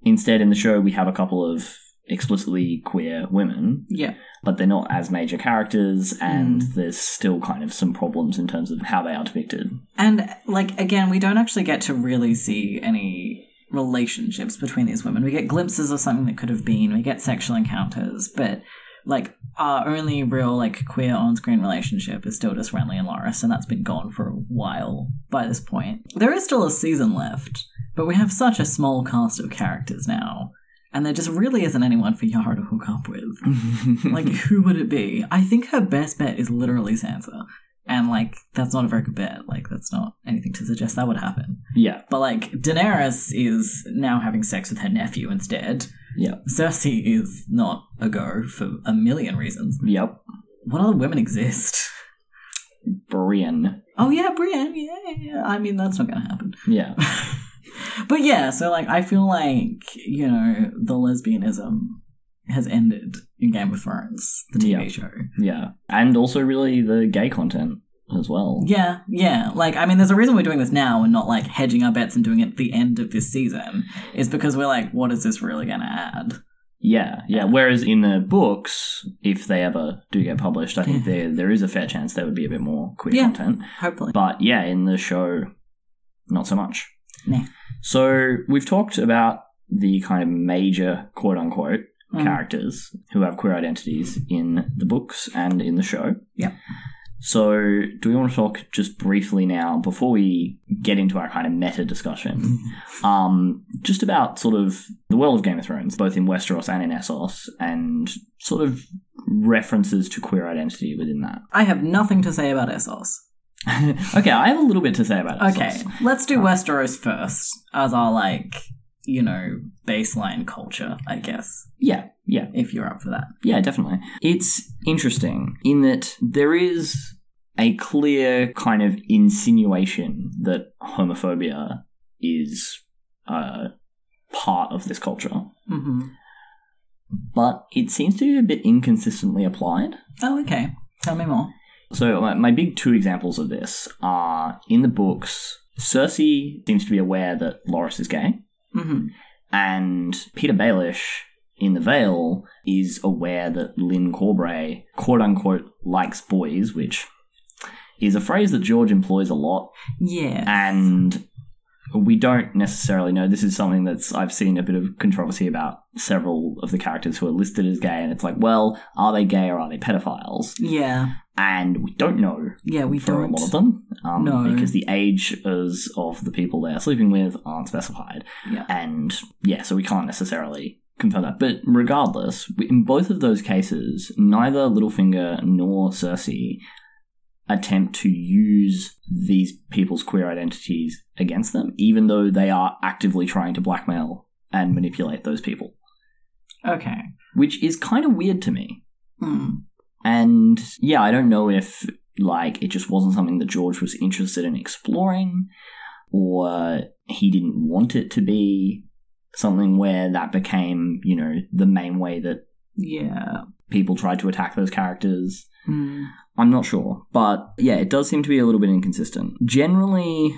Instead, in the show, we have a couple of explicitly queer women, Yeah. but they're not as major characters, and Mm. there's still kind of some problems in terms of how they are depicted. And like again, we don't actually get to really see any relationships between these women. We get glimpses of something that could have been. We get sexual encounters, but like our only real like queer on-screen relationship is still just Renly and Loras, and that's been gone for a while by this point. There is still a season left, but we have such a small cast of characters now, and there just really isn't anyone for Yara to hook up with. like, who would it be? I think her best bet is literally Sansa. And like that's not a very good bet. Like that's not anything to suggest that would happen. yeah, But like Daenerys is now having sex with her nephew instead. yeah, Cersei is not a go for a million reasons. yep. What other women exist? Brienne. Oh yeah, Brienne. Yeah, yeah, yeah. I mean that's not gonna happen. Yeah. but yeah, so like I feel like you know the lesbianism has ended in Game of Thrones, the TV Yeah. show. Yeah. And also really the gay content as well. Yeah, yeah. Like, I mean, there's a reason we're doing this now and not like hedging our bets and doing it at the end of this season. Is because we're like, what is this really going to add? Yeah, yeah. Whereas in the books, if they ever do get published, I think there there is a fair chance there would be a bit more queer Yeah. content. Hopefully. But yeah, in the show, not so much. Nah. So we've talked about the kind of major quote unquote Mm. characters who have queer identities in the books and in the show. Yeah. So, do we want to talk just briefly now before we get into our kind of meta discussion, um, just about sort of the world of Game of Thrones, both in Westeros and in Essos, and sort of references to queer identity within that? I have nothing to say about Essos. okay, I have a little bit to say about Essos. Okay, let's do Westeros first as our, like, you know, baseline culture, I guess, Yeah, yeah. if you're up for that. Yeah, definitely. It's interesting in that there is a clear kind of insinuation that homophobia is a part of this culture, hmm but it seems to be a bit inconsistently applied. Oh, okay. Tell me more. So, my, my big two examples of this are in the books, Cersei seems to be aware that Loras is gay. Hmm And Petyr Baelish in The Vale is aware that Lyn Corbray, quote unquote, likes boys, which is a phrase that George employs a lot. Yeah. And we don't necessarily know. This is something that's I've seen a bit of controversy about several of the characters who are listed as gay, and it's like, well, are they gay or are they pedophiles? yeah. And we don't know Yeah, we for don't. a lot of them, um, No. because the ages of the people they are sleeping with aren't specified. Yeah. And yeah, so we can't necessarily confirm that. But regardless, in both of those cases, neither Littlefinger nor Cersei attempt to use these people's queer identities against them, even though they are actively trying to blackmail and manipulate those people. Okay. which is kind of weird to me. Hmm. And yeah, I don't know if like it just wasn't something that George was interested in exploring or he didn't want it to be something where that became, you know, the main way that Yeah. people tried to attack those characters. Hmm. I'm not sure. But yeah, it does seem to be a little bit inconsistent. Generally,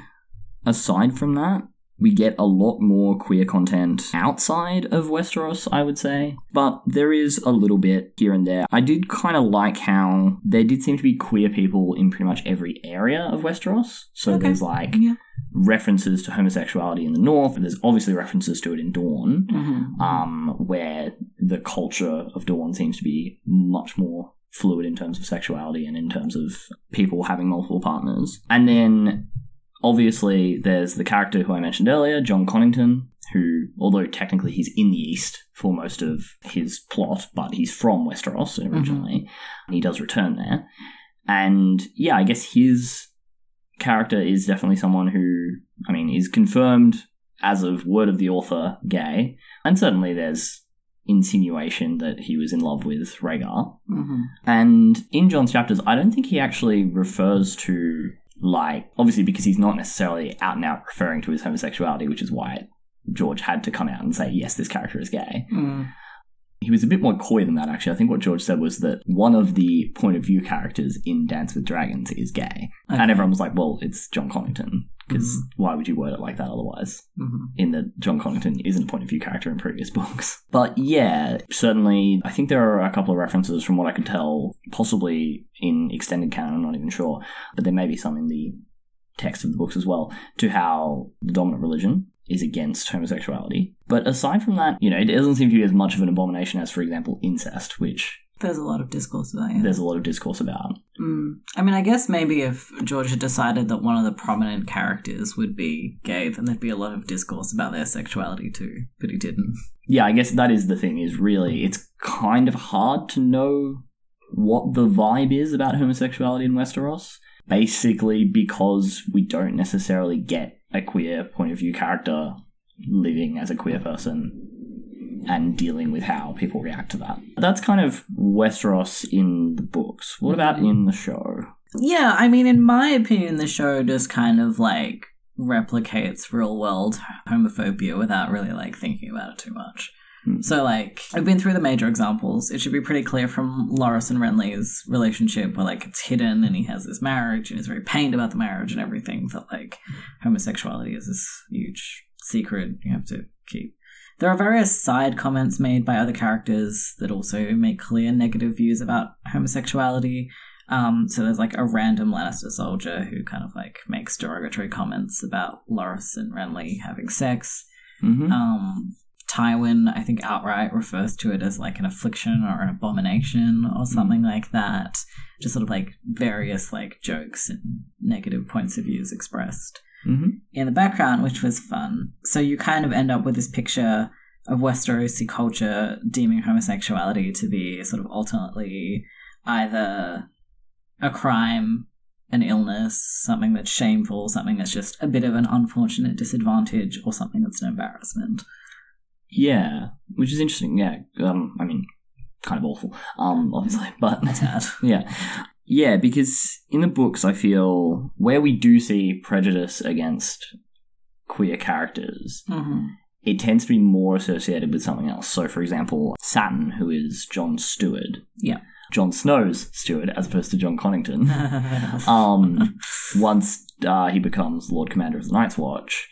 aside from that, we get a lot more queer content outside of Westeros, I would say. But there is a little bit here and there. I did kind of like how there did seem to be queer people in pretty much every area of Westeros. So Okay. there's like Yeah. references to homosexuality in the north, and there's obviously references to it in Dorne Mhm. um, where the culture of Dorne seems to be much more fluid in terms of sexuality and in terms of people having multiple partners. And then obviously there's the character who I mentioned earlier, Jon Connington, who, although technically he's in the East for most of his plot, but he's from Westeros originally, and he does return there. And yeah, I guess his character is definitely someone who, I mean, is confirmed as of word of the author gay, and certainly there's insinuation that he was in love with Rhaegar. Mhm. And in Jon's chapters, I don't think he actually refers to, like, obviously because he's not necessarily out and out referring to his homosexuality, which is why George had to come out and say, yes, this character is gay. Hmm. He was a bit more coy than that, actually. I think what George said was that one of the point of view characters in Dance with Dragons is gay. Okay. And everyone was like, well, it's Jon Connington, because Mhm. why would you word it like that otherwise? Mhm. in that Jon Connington isn't a point of view character in previous books. But yeah, certainly, I think there are a couple of references from what I could tell, possibly in extended canon, I'm not even sure, but there may be some in the text of the books as well, to how the dominant religion is against homosexuality. But aside from that, you know, it doesn't seem to be as much of an abomination as, for example, incest, which There's a lot of discourse about it. there's a lot of discourse about. Mm. I mean, I guess maybe if George had decided that one of the prominent characters would be gay, then there'd be a lot of discourse about their sexuality too. But he didn't. yeah, I guess that is the thing, is really, it's kind of hard to know what the vibe is about homosexuality in Westeros. Basically, because we don't necessarily get a queer point of view character living as a queer person and dealing with how people react to that. That's kind of Westeros in the books. What about mm-hmm. in the show? Yeah, I mean, in my opinion, the show just kind of like replicates real world homophobia without really like thinking about it too much. So, like, I've been through the major examples. It should be pretty clear from Loras and Renly's relationship, where like it's hidden and he has this marriage and he's very pained about the marriage and everything. That like homosexuality is this huge secret you have to keep. There are various side comments made by other characters that also make clear negative views about homosexuality. Um, so there's like a random Lannister soldier who kind of like makes derogatory comments about Loras and Renly having sex. hmm Um, Tywin, I think, outright refers to it as like an affliction or an abomination or something like that. Just sort of like various like jokes and negative points of views expressed hmm in the background, which was fun. So you kind of end up with this picture of Westerosi culture deeming homosexuality to be sort of ultimately either a crime, an illness, something that's shameful, something that's just a bit of an unfortunate disadvantage, or something that's an embarrassment. Yeah, which is interesting. Yeah, um, I mean, kind of awful, um, obviously, but yeah, yeah, because in the books, I feel where we do see prejudice against queer characters, hmm it tends to be more associated with something else. So, for example, Satin, who is Jon's steward, Yeah. Jon Snow's steward, as opposed to Jon Connington. um, once uh, he becomes Lord Commander of the Night's Watch,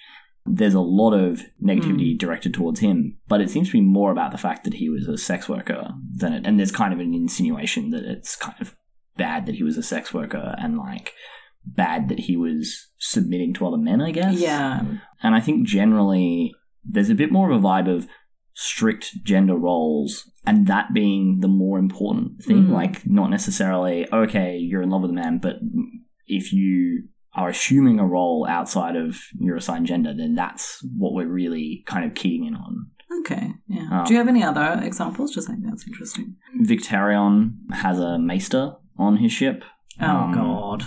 there's a lot of negativity directed towards him, but it seems to be more about the fact that he was a sex worker than it, and there's kind of an insinuation that it's kind of bad that he was a sex worker and like bad that he was submitting to other men, I guess. yeah. And I think generally there's a bit more of a vibe of strict gender roles and that being the more important thing. Mm. Like, not necessarily, okay, you're in love with a man, but if you are assuming a role outside of your assigned gender, then that's what we're really kind of keying in on. Okay. Yeah. Um, Do you have any other examples? Just think that's interesting. Victarion has a maester on his ship. Oh Um, God.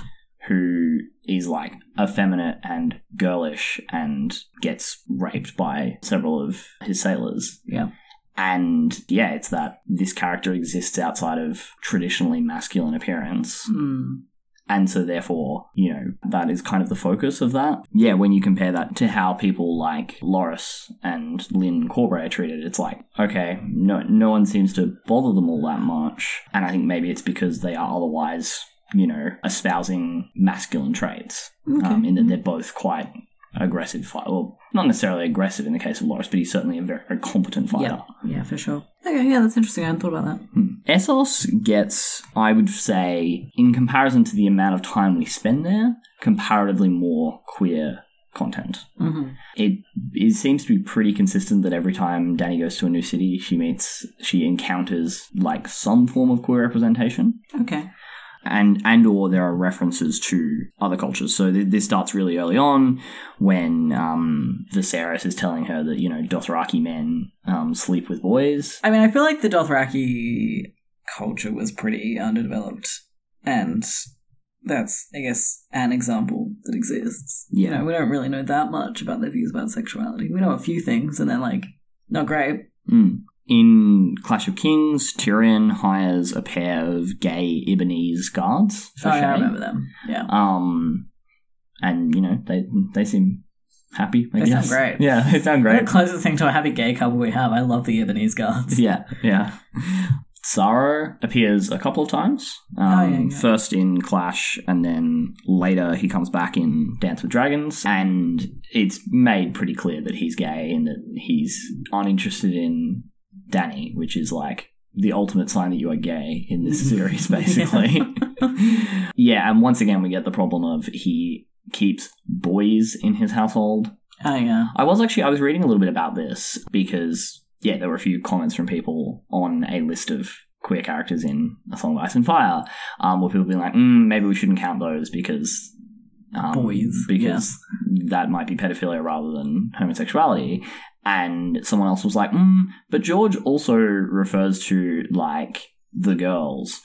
who is like effeminate and girlish and gets raped by several of his sailors. Yeah. And yeah, it's that this character exists outside of traditionally masculine appearance. Mm. And so, therefore, you know, that is kind of the focus of that. Yeah, when you compare that to how people like Loras and Lyn Corbray are treated, it's like, okay, no, no one seems to bother them all that much. And I think maybe it's because they are otherwise, you know, espousing masculine traits, Okay. um, in that they're both quite aggressive fight. Well, not necessarily aggressive in the case of Loras, but he's certainly a very, very competent fighter. yeah, yeah, for sure. Okay, yeah, that's interesting. I hadn't thought about that. Hmm. Essos gets, I would say, in comparison to the amount of time we spend there, comparatively more queer content. Mm-hmm. It, it seems to be pretty consistent that every time Dany goes to a new city, she meets, she encounters like some form of queer representation. Okay. And and or there are references to other cultures. So th- this starts really early on when um, Viserys is telling her that you know Dothraki men um, sleep with boys. I mean, I feel like the Dothraki culture was pretty underdeveloped, and that's, I guess, an example that exists. You know, we don't really know that much about their views about sexuality. We know a few things, and they're like, not great. Mm. In Clash of Kings, Tyrion hires a pair of gay Ibbenese guards for Oh, yeah, I remember them. Yeah. Um, and you know they they seem happy. I They sound great. Yeah, they sound The great. closest thing to a happy gay couple we have. I love the Ibbenese guards. yeah, yeah. Xaro appears a couple of times. Um, Oh, yeah, yeah. First in Clash, and then later he comes back in Dance with Dragons, and it's made pretty clear that he's gay and that he's uninterested in Dany, which is like the ultimate sign that you are gay in this series, basically. yeah, and once again we get the problem of he keeps boys in his household Oh, yeah. I was actually I was reading a little bit about this because yeah, there were a few comments from people on a list of queer characters in A Song of Ice and Fire, um, where people being like, mm, maybe we shouldn't count those because um, Boys, because that might be pedophilia rather than homosexuality. And someone else was like, mm, but George also refers to like the girls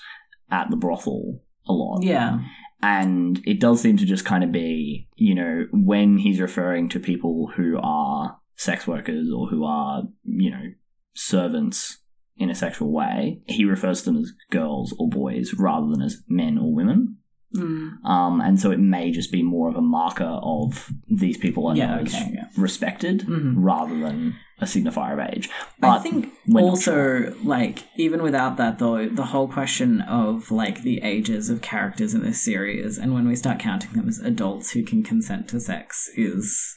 at the brothel a lot. Yeah. And it does seem to just kind of be, you know, when he's referring to people who are sex workers or who are, you know, servants in a sexual way, he refers to them as girls or boys rather than as men or women. Mm. Um, and so it may just be more of a marker of these people are Yeah, okay, yeah. respected Mhm. rather than a signifier of age. I think also, like, even without that, though, the whole question of, like, the ages of characters in this series, and when we start counting them as adults who can consent to sex, is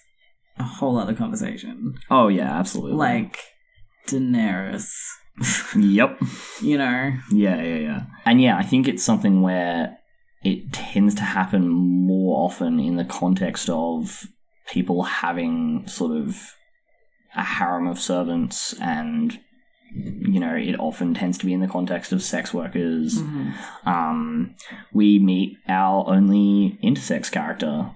a whole other conversation. Oh yeah, absolutely. Like, Daenerys, yep. you know? Yeah, yeah, yeah. And yeah, I think it's something where it tends to happen more often in the context of people having sort of a harem of servants and you know it often tends to be in the context of sex workers Mm-hmm. um we meet our only intersex character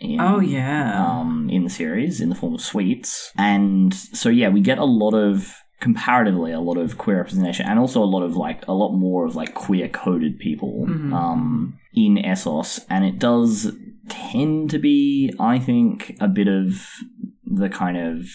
in, Oh, yeah. um, in the series in the form of sweets. And so, yeah, we get a lot of, comparatively, a lot of queer representation and also a lot of, like, a lot more of, like, queer coded people Mhm. um, in Essos. And it does tend to be, I think, a bit of the kind of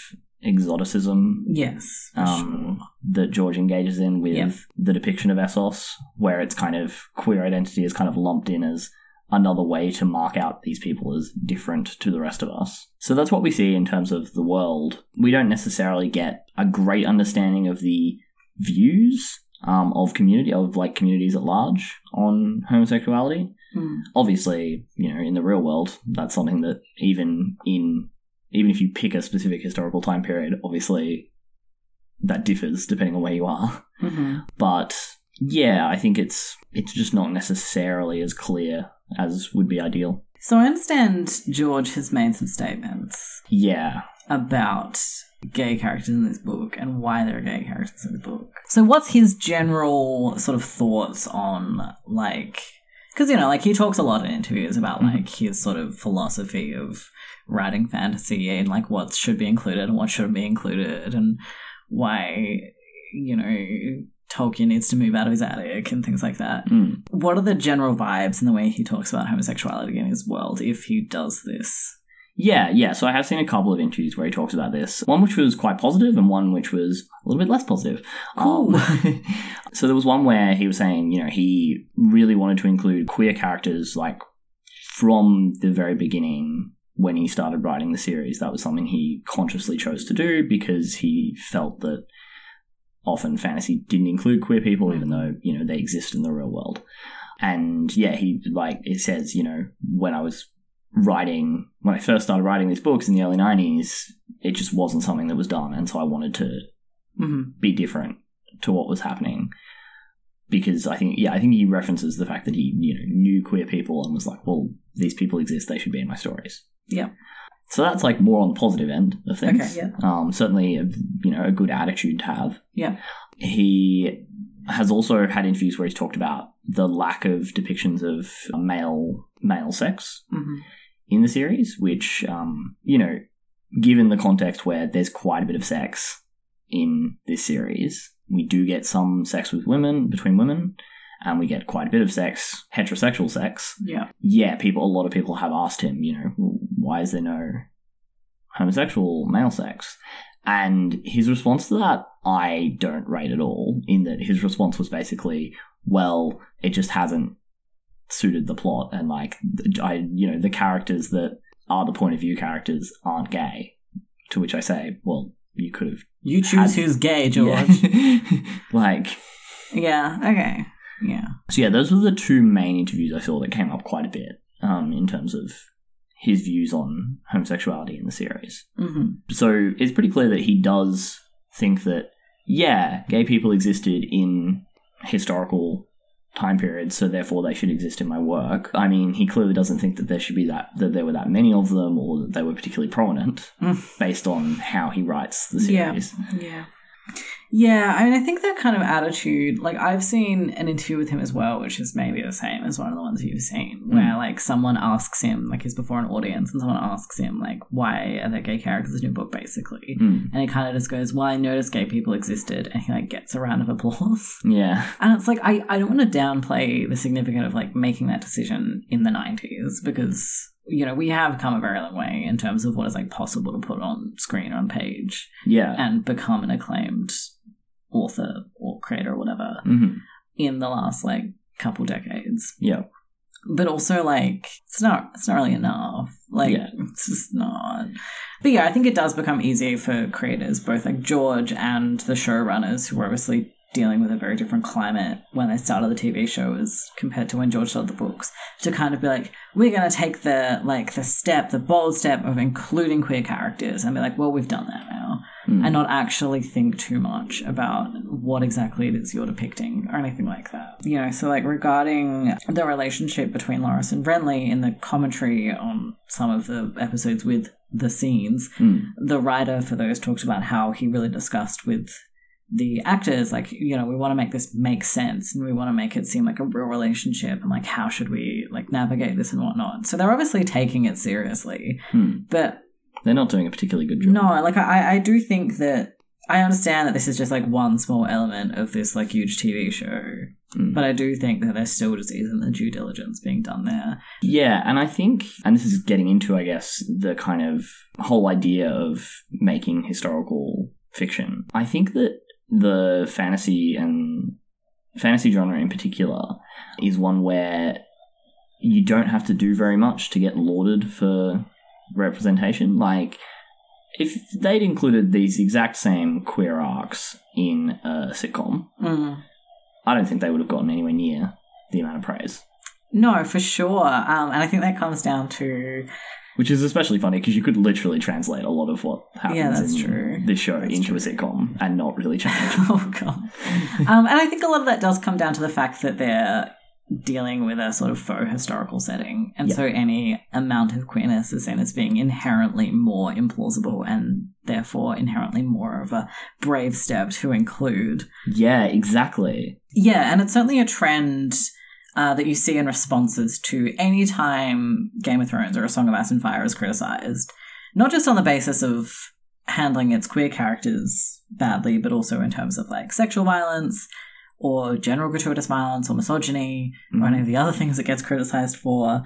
exoticism yes. um, that George engages in with Yeah. the depiction of Essos, where it's kind of queer identity is kind of lumped in as another way to mark out these people as different to the rest of us. So that's what we see in terms of the world. We don't necessarily get a great understanding of the views um, of community of like communities at large on homosexuality. Mm. Obviously, you know, in the real world, that's something that even in even if you pick a specific historical time period, obviously that differs depending on where you are. Mhm. But yeah, I think it's it's just not necessarily as clear as would be ideal. So I understand George has made some statements Yeah. about gay characters in this book and why there are gay characters in the book. So what's his general sort of thoughts on like because you know like he talks a lot in interviews about Mhm. like his sort of philosophy of writing fantasy and like what should be included and what shouldn't be included and why you know Tolkien needs to move out of his attic and things like that. Mm. What are the general vibes in the way he talks about homosexuality in his world if he does this? Yeah, yeah. So I have seen a couple of interviews where he talks about this. One which was quite positive, and one which was a little bit less positive. Cool. Um, so there was one where he was saying, you know, he really wanted to include queer characters like from the very beginning when he started writing the series. That was something he consciously chose to do because he felt that often fantasy didn't include queer people, even though you know they exist in the real world. And yeah, he like it says, you know, when I was writing when I first started writing these books in the early '90s, it just wasn't something that was done, and so I wanted to Mm-hmm. be different to what was happening. Because I think, yeah, I think he references the fact that he, you know, knew queer people and was like, well, these people exist; they should be in my stories. Yeah. So that's like more on the positive end of things. Okay, yeah. Um, certainly, a, you know, a good attitude to have. Yeah. He has also had interviews where he's talked about the lack of depictions of male male sex Mm-hmm. in the series, which, um, you know, given the context where there's quite a bit of sex in this series, we do get some sex with women, between women, and we get quite a bit of sex, heterosexual sex. Yeah. Yeah, people, a lot of people have asked him, you know, why is there no homosexual male sex? And his response to that, I don't rate at all, in that his response was basically, well, it just hasn't suited the plot and like I you know the characters that are the point of view characters aren't gay to which I say well you could have You choose Has- who's gay, George. Yeah. like Yeah. Okay. Yeah. so yeah those were the two main interviews I saw that came up quite a bit um in terms of his views on homosexuality in the series Mm-hmm. so it's pretty clear that he does think that yeah gay people existed in historical time periods so therefore they should exist in my work i mean he clearly doesn't think that there should be that that there were that many of them or that they were particularly prominent Mm. based on how he writes the series Yeah. Yeah, I mean, I think that kind of attitude, like, I've seen an interview with him as well, which is maybe the same as one of the ones you've seen, where, like, someone asks him, like, he's before an audience, and someone asks him, like, why are there gay characters in your book, basically? Mm. And he kind of just goes, well, I noticed gay people existed, and he, like, gets a round of applause. yeah And it's like, I, I don't want to downplay the significance of, like, making that decision in the 90s, because, you know, we have come a very long way in terms of what is, like, possible to put on screen or on page yeah and become an acclaimed author or creator or whatever hmm in the last like couple decades. yeah But also like it's not it's not really enough. Like Yeah. it's just not. But yeah, I think it does become easier for creators, both like George and the showrunners who were obviously dealing with a very different climate when they started the TV show as compared to when George started the books, to kind of be like, we're gonna take the like the step, the bold step of including queer characters and be like, well, we've done that now Mm. and not actually think too much about what exactly it is you're depicting or anything like that. You know, so like regarding the relationship between Loras and Renly in the commentary on some of the episodes with the scenes, Mm. the writer for those talked about how he really discussed with the actors like you know we want to make this make sense and we want to make it seem like a real relationship and like how should we like navigate this and whatnot so they're obviously taking it seriously Hmm. but they're not doing a particularly good job no, like I, I do think that I understand that this is just like one small element of this like huge TV show, Mm. but I do think that there still just isn't the due diligence being done there. Yeah, and I think, and this is getting into, I guess, the kind of whole idea of making historical fiction. I think that the fantasy and fantasy genre in particular is one where you don't have to do very much to get lauded for representation. Like, if they'd included these exact same queer arcs in a sitcom, Mm. I don't think they would have gotten anywhere near the amount of praise. No, for sure, um, and I think that comes down to Which is especially funny because you could literally translate a lot of what happens Yeah, that's in true. this show That's into a sitcom and not really change. oh god, um, and I think a lot of that does come down to the fact that they're dealing with a sort of faux historical setting, and Yeah. so any amount of queerness is seen as being inherently more implausible and therefore inherently more of a brave step to include. yeah, exactly. Yeah, and it's certainly a trend uh, that you see in responses to any time Game of Thrones or A Song of Ice and Fire is criticized, not just on the basis of handling its queer characters badly, but also in terms of like sexual violence or general gratuitous violence or misogyny Mhm. or any of the other things it gets criticized for,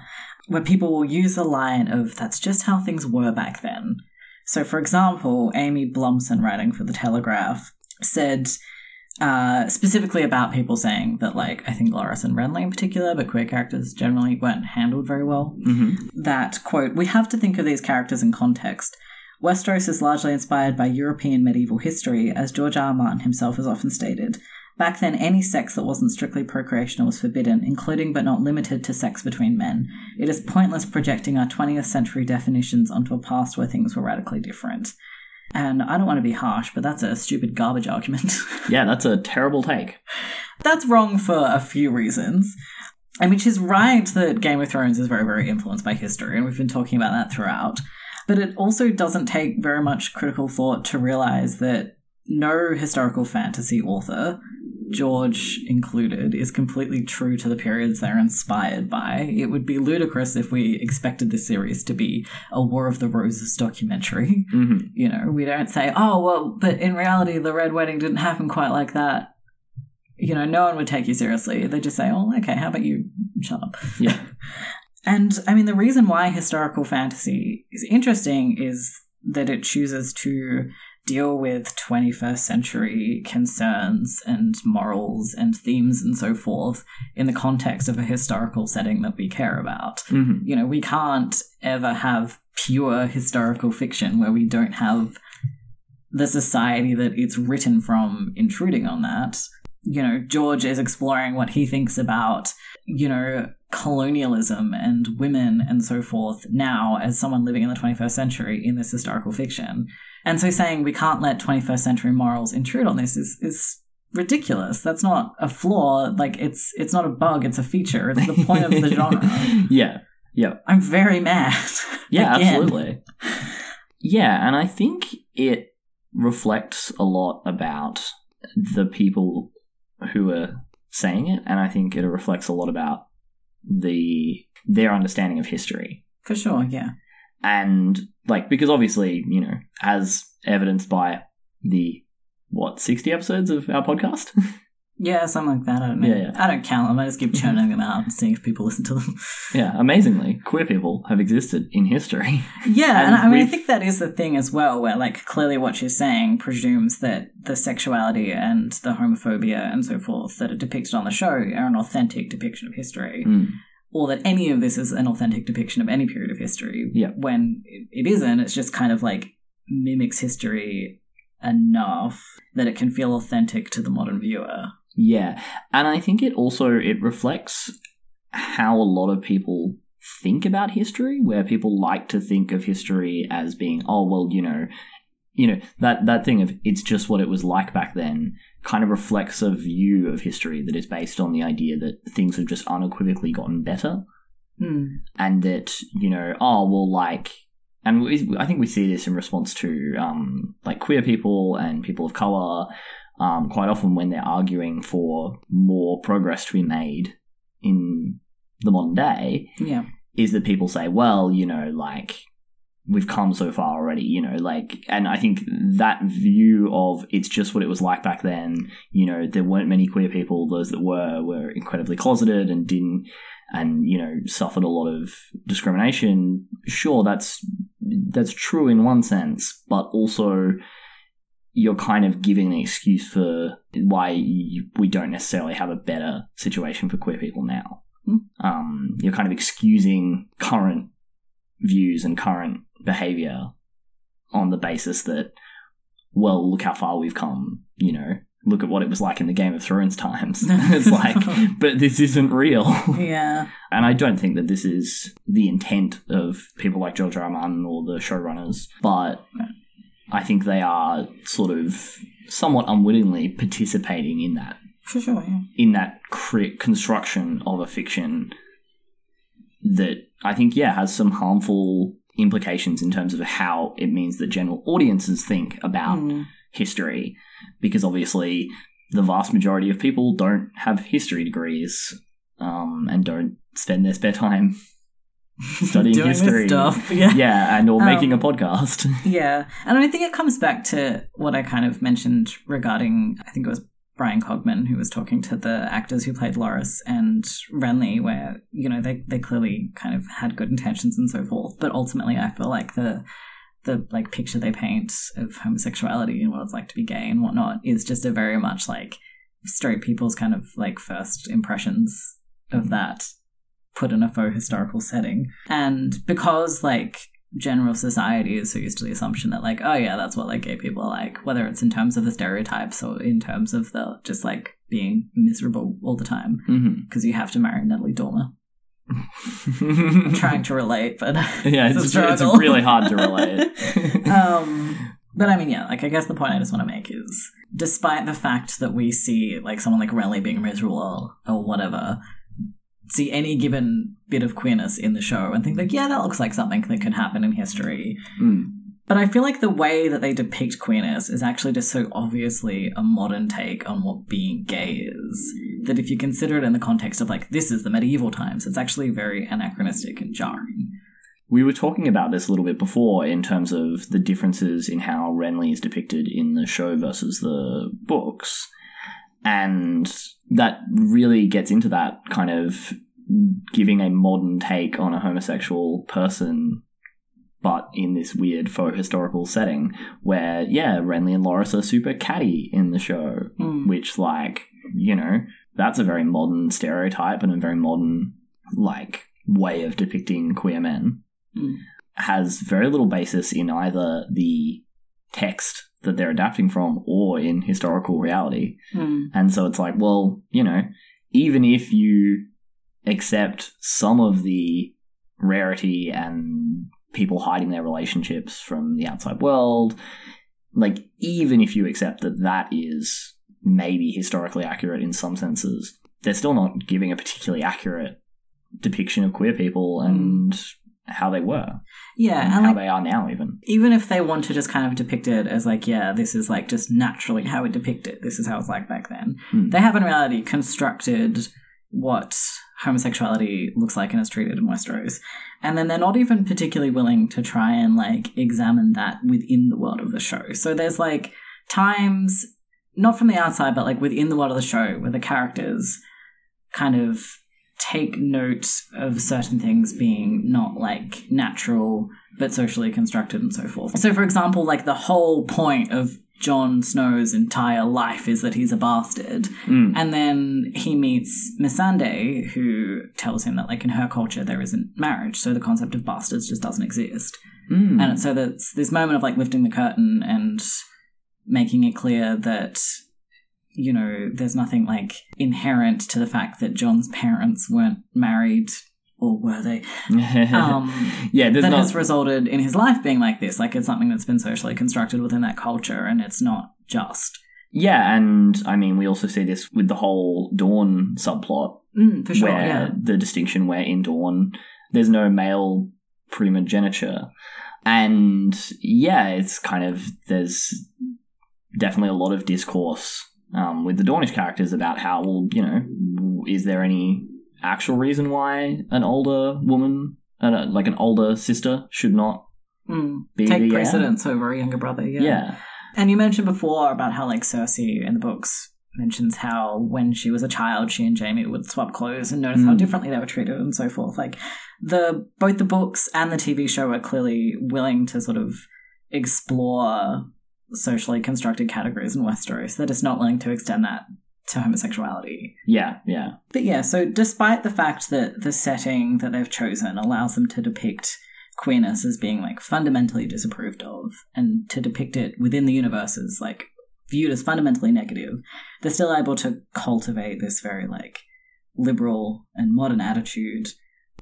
where people will use the line of that's just how things were back then. So, for example, Amy Blumson, writing for The Telegraph, said uh, specifically about people saying that, like, I think Loras and Renly in particular, but queer characters generally weren't handled very well Mhm. that quote we have to think of these characters in context westeros is largely inspired by european medieval history as george r. R. martin himself has often stated back then any sex that wasn't strictly procreational was forbidden including but not limited to sex between men it is pointless projecting our 20th century definitions onto a past where things were radically different and i don't want to be harsh but that's a stupid garbage argument Yeah, that's a terrible take. that's wrong for a few reasons. I mean, she's right that Game of Thrones is very, very influenced by history, and we've been talking about that throughout. But it also doesn't take very much critical thought to realize that no historical fantasy author, George included, is completely true to the periods they're inspired by. It would be ludicrous if we expected this series to be a War of the Roses documentary. hmm You know, we don't say, oh, well, but in reality, the Red Wedding didn't happen quite like that. You know, no one would take you seriously. They just say, oh, okay, how about you shut up? Yeah. And I mean, the reason why historical fantasy is interesting is that it chooses to deal with 21st century concerns and morals and themes and so forth in the context of a historical setting that we care about hmm you know, we can't ever have pure historical fiction where we don't have the society that it's written from intruding on that. You know, George is exploring what he thinks about, you know, colonialism and women and so forth now as someone living in the 21st century in this historical fiction. And so saying we can't let 21st century morals intrude on this is, is ridiculous. That's not a flaw. Like it's it's not a bug, it's a feature. It's the point of the genre. yeah. Yeah. I'm very mad. Yeah, absolutely. Yeah, and I think it reflects a lot about the people who are saying it, and I think it reflects a lot about the their understanding of history. For sure, yeah. And like because obviously, you know, as evidenced by the what, 60 episodes of our podcast? Yeah, something like that. I don't know. Yeah, yeah. I don't count them. I just keep churning them out and seeing if people listen to them. yeah, amazingly, queer people have existed in history. Yeah, and, And I mean, I we've- think that is the thing as well, where like clearly what she's saying presumes that the sexuality and the homophobia and so forth that are depicted on the show are an authentic depiction of history, Mm. Or that any of this is an authentic depiction of any period of history. Yeah. When it, it isn't, it's just kind of like mimics history enough that it can feel authentic to the modern viewer. Yeah, and I think it also it reflects how a lot of people think about history, where people like to think of history as being, oh well, you know, you know that that thing of it's just what it was like back then, kind of reflects a view of history that is based on the idea that things have just unequivocally gotten better, Hmm. and that you know, oh well, like. And we, I think we see this in response to um, like queer people and people of color, um, quite often when they're arguing for more progress to be made in the modern day, Yeah. is that people say, well, you know, like we've come so far already, you know, like, and I think that view of it's just what it was like back then, you know, there weren't many queer people, those that were were incredibly closeted and didn't, and you know, suffered a lot of discrimination. Sure, that's that's true in one sense, but also you're kind of giving an excuse for why you, we don't necessarily have a better situation for queer people now. Hmm. Um, you're kind of excusing current views and current behavior on the basis that, well, look how far we've come, you know, look at what it was like in the Game of Thrones times. it's like, but this isn't real. Yeah. And I don't think that this is the intent of people like George R. R. Martin or the showrunners, but I think they are sort of somewhat unwittingly participating in that For sure, yeah. in that cre- construction of a fiction that I think yeah has some harmful implications in terms of how it means that general audiences think about Mm. history because obviously the vast majority of people don't have history degrees um, and don't spend their spare time studying history stuff. Yeah. yeah and or Um, making a podcast Yeah. And I think it comes back to what I kind of mentioned regarding, I think it was Bryan Cogman, who was talking to the actors who played Loras and Renly, where you know they they clearly kind of had good intentions and so forth, but ultimately I feel like the the like picture they paint of homosexuality and what it's like to be gay and whatnot is just a very much like straight people's kind of like first impressions of that put in a faux historical setting. And because like general society is so used to the assumption that like, oh yeah, that's what like gay people are like, whether it's in terms of the stereotypes or in terms of the just like being miserable all the time. Because Mm-hmm. you have to marry Natalie Dormer. I'm trying to relate, but yeah, it's it's, it's really hard to relate. um but I mean, yeah, like I guess the point I just want to make is, despite the fact that we see like someone like Renly being miserable or whatever, see any given bit of queerness in the show and think like, yeah, that looks like something that could happen in history. Mm. But I feel like the way that they depict queerness is actually just so obviously a modern take on what being gay is that if you consider it in the context of like this is the medieval times, it's actually very anachronistic and jarring. We were talking about this a little bit before in terms of the differences in how Renly is depicted in the show versus the books. And that really gets into that kind of giving a modern take on a homosexual person, but in this weird faux historical setting where, yeah, Renly and Loras are super catty in the show, Hmm. which, like, you know, that's a very modern stereotype and a very modern, like, way of depicting queer men. Mm. Has very little basis in either the text that they're adapting from or in historical reality. Hmm. And so it's like, well, you know, even if you accept some of the rarity and people hiding their relationships from the outside world, like, even if you accept that that is maybe historically accurate in some senses, they're still not giving a particularly accurate depiction of queer people and how they were Yeah, and and how like they are now, even. even if they want to just kind of depict it as like, yeah, this is like just naturally how we depict it. This is how it's like back then. Hmm. They have in reality constructed what homosexuality looks like and is treated in Westeros. And then they're not even particularly willing to try and like examine that within the world of the show. So there's like times, not from the outside, but like within the world of the show where the characters kind of take note of certain things being not like natural but socially constructed and so forth. So, for example, like the whole point of Jon Snow's entire life is that he's a bastard. Mm. And then he meets Missandei, who tells him that, like, in her culture, there isn't marriage. So the concept of bastards just doesn't exist. Mm. And so that's this moment of, like, lifting the curtain and making it clear that, you know, there's nothing, like, inherent to the fact that Jon's parents weren't married, or were they? Um, yeah, that not. has resulted in his life being like this. Like, it's something that's been socially constructed within that culture, and it's not just. Yeah, and I mean, we also see this with the whole Dorne subplot, Mm, for sure, where yeah. the distinction where in Dorne there's no male primogeniture. And yeah, it's kind of, there's definitely a lot of discourse um, with the Dornish characters about how, well, you know, is there any actual reason why an older woman, uh, like an older sister, should not Mm, be take the heir? precedence over a younger brother, yeah. Yeah. And you mentioned before about how, like, Cersei in the books mentions how when she was a child, she and Jaime would swap clothes and notice how Mm. differently they were treated and so forth. Like, the both the books and the TV show are clearly willing to sort of explore socially constructed categories in Westeros. They're just not willing to extend that to homosexuality. Yeah, yeah. But yeah, so despite the fact that the setting that they've chosen allows them to depict queerness as being like fundamentally disapproved of and to depict it within the universe as like viewed as fundamentally negative, they're still able to cultivate this very like liberal and modern attitude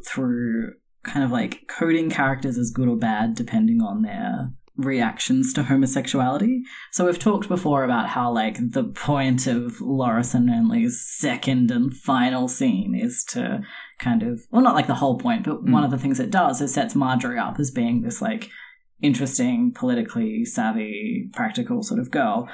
through kind of like coding characters as good or bad depending on their reactions to homosexuality. So we've talked before about how like the point of Loras and Renly's second and final scene is to kind of well not like the whole point, but one of the things it does is sets Margaery up as being this like interesting, politically savvy, practical sort of girl.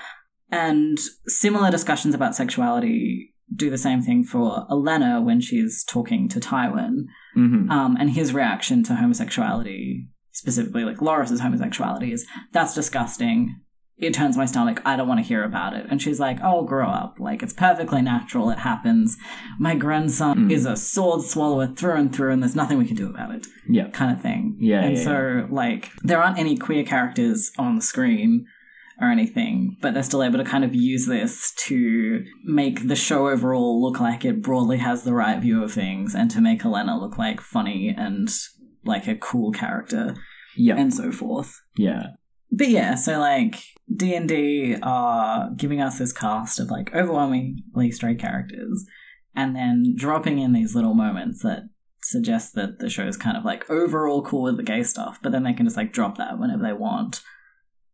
And similar discussions about sexuality do the same thing for Olenna when she's talking to Tywin hmm um, and his reaction to homosexuality, specifically like Loras's homosexuality, is that's disgusting. it turns my stomach. I don't want to hear about it. And she's like, oh, grow up. Like, it's perfectly natural. It happens. My grandson Mm. is a sword swallower through and through, and there's nothing we can do about it, Yeah. kind of thing. Yeah, And yeah, so, like, there aren't any queer characters on the screen or anything, but they're still able to kind of use this to make the show overall look like it broadly has the right view of things and to make Olenna look like funny and like a cool character Yeah. and so forth. yeah. But yeah, so like D and D are giving us this cast of like overwhelmingly straight characters, and then dropping in these little moments that suggest that the show is kind of like overall cool with the gay stuff, but then they can just like drop that whenever they want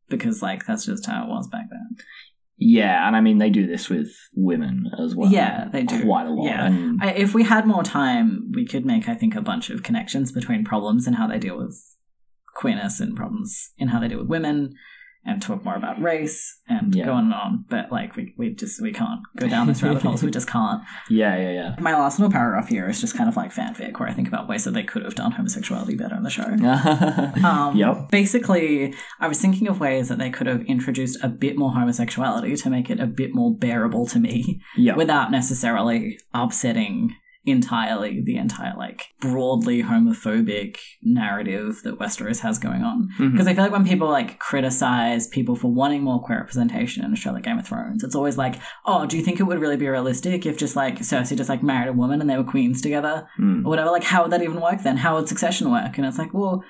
because like that's just how it was back then. Yeah, and I mean they do this with women as well. Yeah, they do. quite a lot. Yeah. And I, if we had more time, we could make I think a bunch of connections between problems and how they deal with queerness and problems in how they deal with women and talk more about race and Yeah. go on and on. But like we, we just we can't go down this rabbit hole, so we just can't. yeah, yeah, yeah. My last little paragraph here is just kind of like fanfic where I think about ways that they could have done homosexuality better in the show. Um, Yep. Basically, I was thinking of ways that they could have introduced a bit more homosexuality to make it a bit more bearable to me Yeah. without necessarily upsetting entirely the entire like broadly homophobic narrative that Westeros has going on. Because I feel like when people like criticize people for wanting more queer representation in a show like Game of Thrones, it's always like, oh, do you think it would really be realistic if just like Cersei just like married a woman and they were queens together Mm. or whatever? Like, how would that even work then? How would succession work? And it's like, well,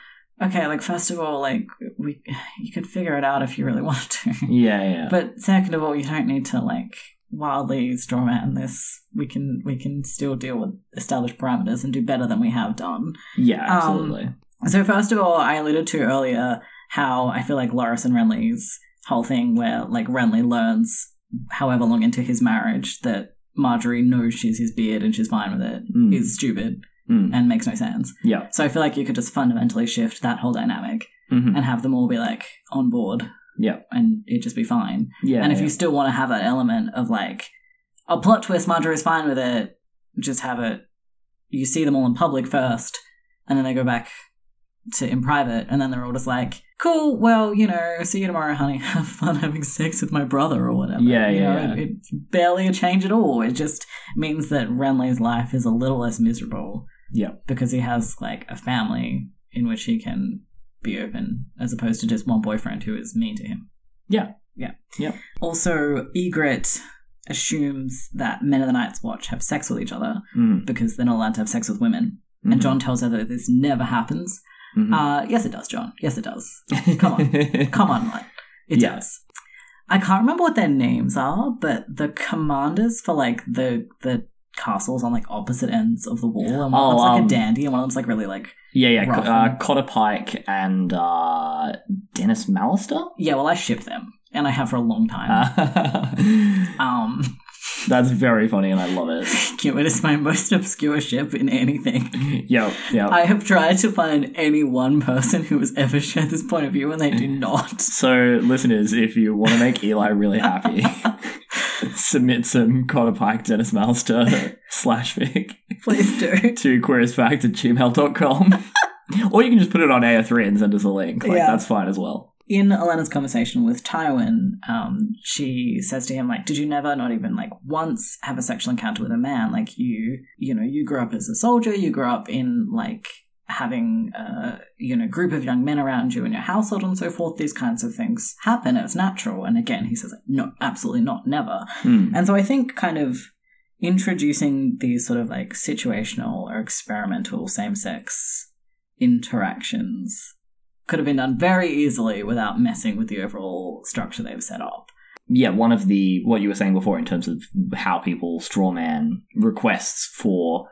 okay, like first of all, like we you could figure it out if you really wanted to. Yeah, yeah. But second of all, you don't need to like wildly strawman this. We can we can still deal with established parameters and do better than we have done. yeah, um, absolutely. So first of all, I alluded to earlier how I feel like Loras and Renly's whole thing where like Renly learns however long into his marriage that Margaery knows she's his beard and she's fine with it Mm. is stupid Mm. and makes no sense. Yeah. So I feel like you could just fundamentally shift that whole dynamic Mhm. and have them all be like on board Yeah. and it'd just be fine. Yeah. and if yeah. you still want to have that element of like a plot twist, Margaery's fine with it, just have it. You see them all in public first, and then they go back to in private, and then they're all just like, "Cool, well, you know, see you tomorrow, honey. Have fun having sex with my brother or whatever." Yeah, You yeah, know, yeah. It, it's barely a change at all. It just means that Renly's life is a little less miserable Yeah. because he has like a family in which he can be open, as opposed to just one boyfriend who is mean to him. Yeah. Yeah. Yeah. Also, Ygritte assumes that men of the Night's Watch have sex with each other Mm. because they're not allowed to have sex with women. Mhm. And Jon tells her that this never happens. Mhm. Uh, yes, it does, Jon. Yes, it does. come on. Come on, man. It Yeah. does. I can't remember what their names are, but the commanders for like the the castles on like opposite ends of the wall, and one Oh, of them's like um, a dandy, and one of them's like really like Yeah, yeah. Rough Uh, and- Cotter Pyke and uh, Denys Mallister. yeah. Well, I ship them, and I have for a long time. Uh, um, that's very funny, and I love it. it is my most obscure ship in anything. Yep, yep. I have tried to find any one person who has ever shared this point of view, and they do not. So, listeners, if you want to make Eli really happy, submit some Cotter Denys Mallister slash fic Please do. to queerasfact at gmail.com. or you can just put it on AO3 and send us a link. Like, Yeah. that's fine as well. In Olenna's conversation with Tywin, um, she says to him, like, did you never, not even like once, have a sexual encounter with a man? Like, you, you know, you grew up as a soldier, you grew up in like having a, you know, group of young men around you in your household and so forth. These kinds of things happen. It's natural. And again, he says, no, absolutely not, never. Hmm. And so I think kind of introducing these sort of like situational or experimental same sex interactions could have been done very easily without messing with the overall structure they've set up. yeah, one of the what you were saying before in terms of how people strawman requests for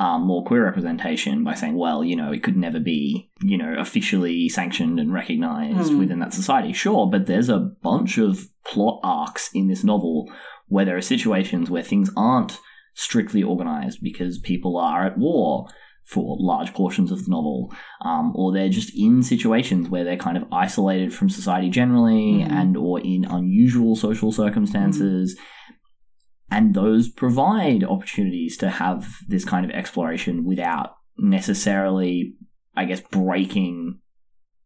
um, more queer representation by saying, well, you know, it could never be, you know, officially sanctioned and recognized Hmm. within that society. Sure, but there's a bunch of plot arcs in this novel where there are situations where things aren't strictly organized because people are at war for large portions of the novel, um, or they're just in situations where they're kind of isolated from society generally, Mhm. and or in unusual social circumstances. And those provide opportunities to have this kind of exploration without necessarily, I guess, breaking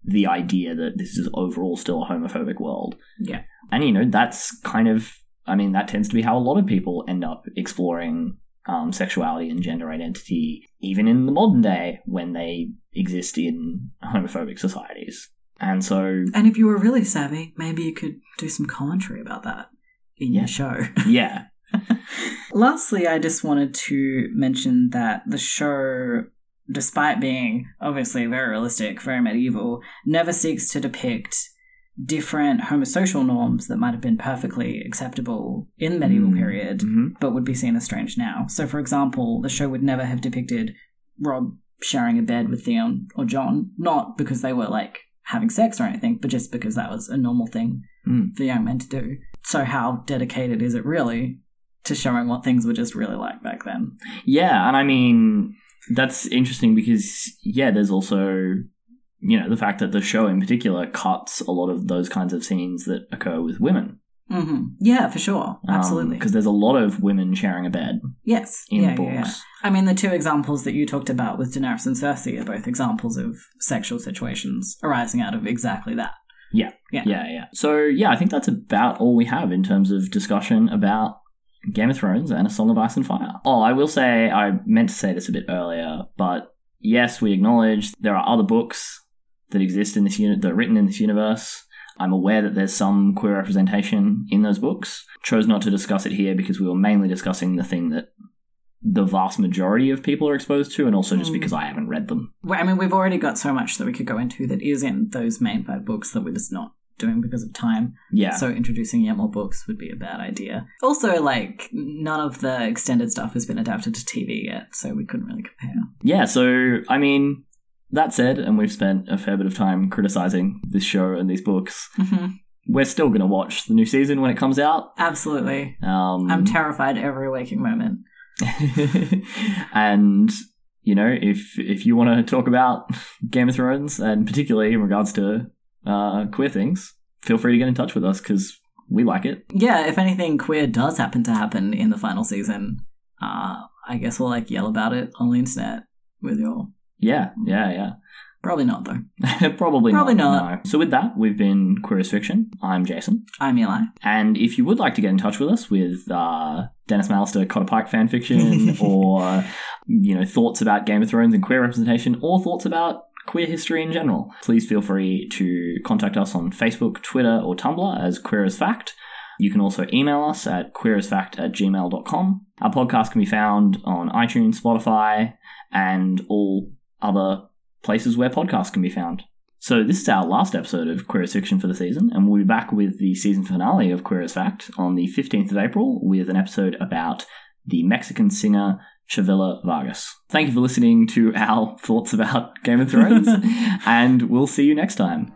the idea that this is overall still a homophobic world. Yeah. And, you know, that's kind of, I mean, that tends to be how a lot of people end up exploring um, sexuality and gender identity, even in the modern day when they exist in homophobic societies. And so, And if you were really savvy, maybe you could do some commentary about that in Yeah. your show. yeah, Lastly, I just wanted to mention that the show, despite being obviously very realistic, very medieval, never seeks to depict different homosocial norms that might have been perfectly acceptable in the medieval Mm. period, but would be seen as strange now. So, for example, the show would never have depicted Robb sharing a bed with Theon or Jon, not because they were like having sex or anything, but just because that was a normal thing Mm. for young men to do. So, how dedicated is it really to showing what things were just really like back then? Yeah, and I mean that's interesting because yeah, there's also you know the fact that the show in particular cuts a lot of those kinds of scenes that occur with women. hmm Yeah, for sure. Absolutely. because there's a lot of women sharing a bed yes. in yeah, the yeah, yeah. I mean, the two examples that you talked about with Daenerys and Cersei are both examples of sexual situations arising out of exactly that. Yeah. Yeah. Yeah, yeah. So yeah, I think that's about all we have in terms of discussion about Game of Thrones and A Song of Ice and Fire. Oh, I will say I meant to say this a bit earlier, but yes, we acknowledge there are other books that exist in this unit that are written in this universe. I'm aware that there's some queer representation in those books. Chose not to discuss it here because we were mainly discussing the thing that the vast majority of people are exposed to, and also just Mm. because I haven't read them. Well, I mean, we've already got so much that we could go into that is in those main five books that we're just not doing because of time. Yeah. So introducing yet more books would be a bad idea. Also, like, none of the extended stuff has been adapted to TV yet, so we couldn't really compare. yeah, so I mean, that said, and we've spent a fair bit of time criticizing this show and these books. We're still going to watch the new season when it comes out. Absolutely. Um, I'm terrified every waking moment. and you know, if if you want to talk about Game of Thrones and particularly in regards to uh, queer things, feel free to get in touch with us because we like it. Yeah, if anything queer does happen to happen in the final season, uh, I guess we'll like yell about it on the internet with y'all. Yeah, yeah, yeah. Probably not though. Probably, Probably not. no. So with that, we've been Queer as Fiction. I'm Jason. I'm Eli. And if you would like to get in touch with us with uh, Denys Mallister Cotter Pyke fanfiction, or you know thoughts about Game of Thrones and queer representation, or thoughts about queer history in general, please feel free to contact us on Facebook, Twitter, or Tumblr as Queer as Fact. You can also email us at queerasfact at gmail.com. Our podcast can be found on iTunes, Spotify, and all other places where podcasts can be found. So this is our last episode of Queer as Fiction for the season, and we'll be back with the season finale of Queer as Fact on the 15th of April with an episode about the Mexican singer Chavela Vargas. Thank you for listening to our thoughts about Game of Thrones, and we'll see you next time.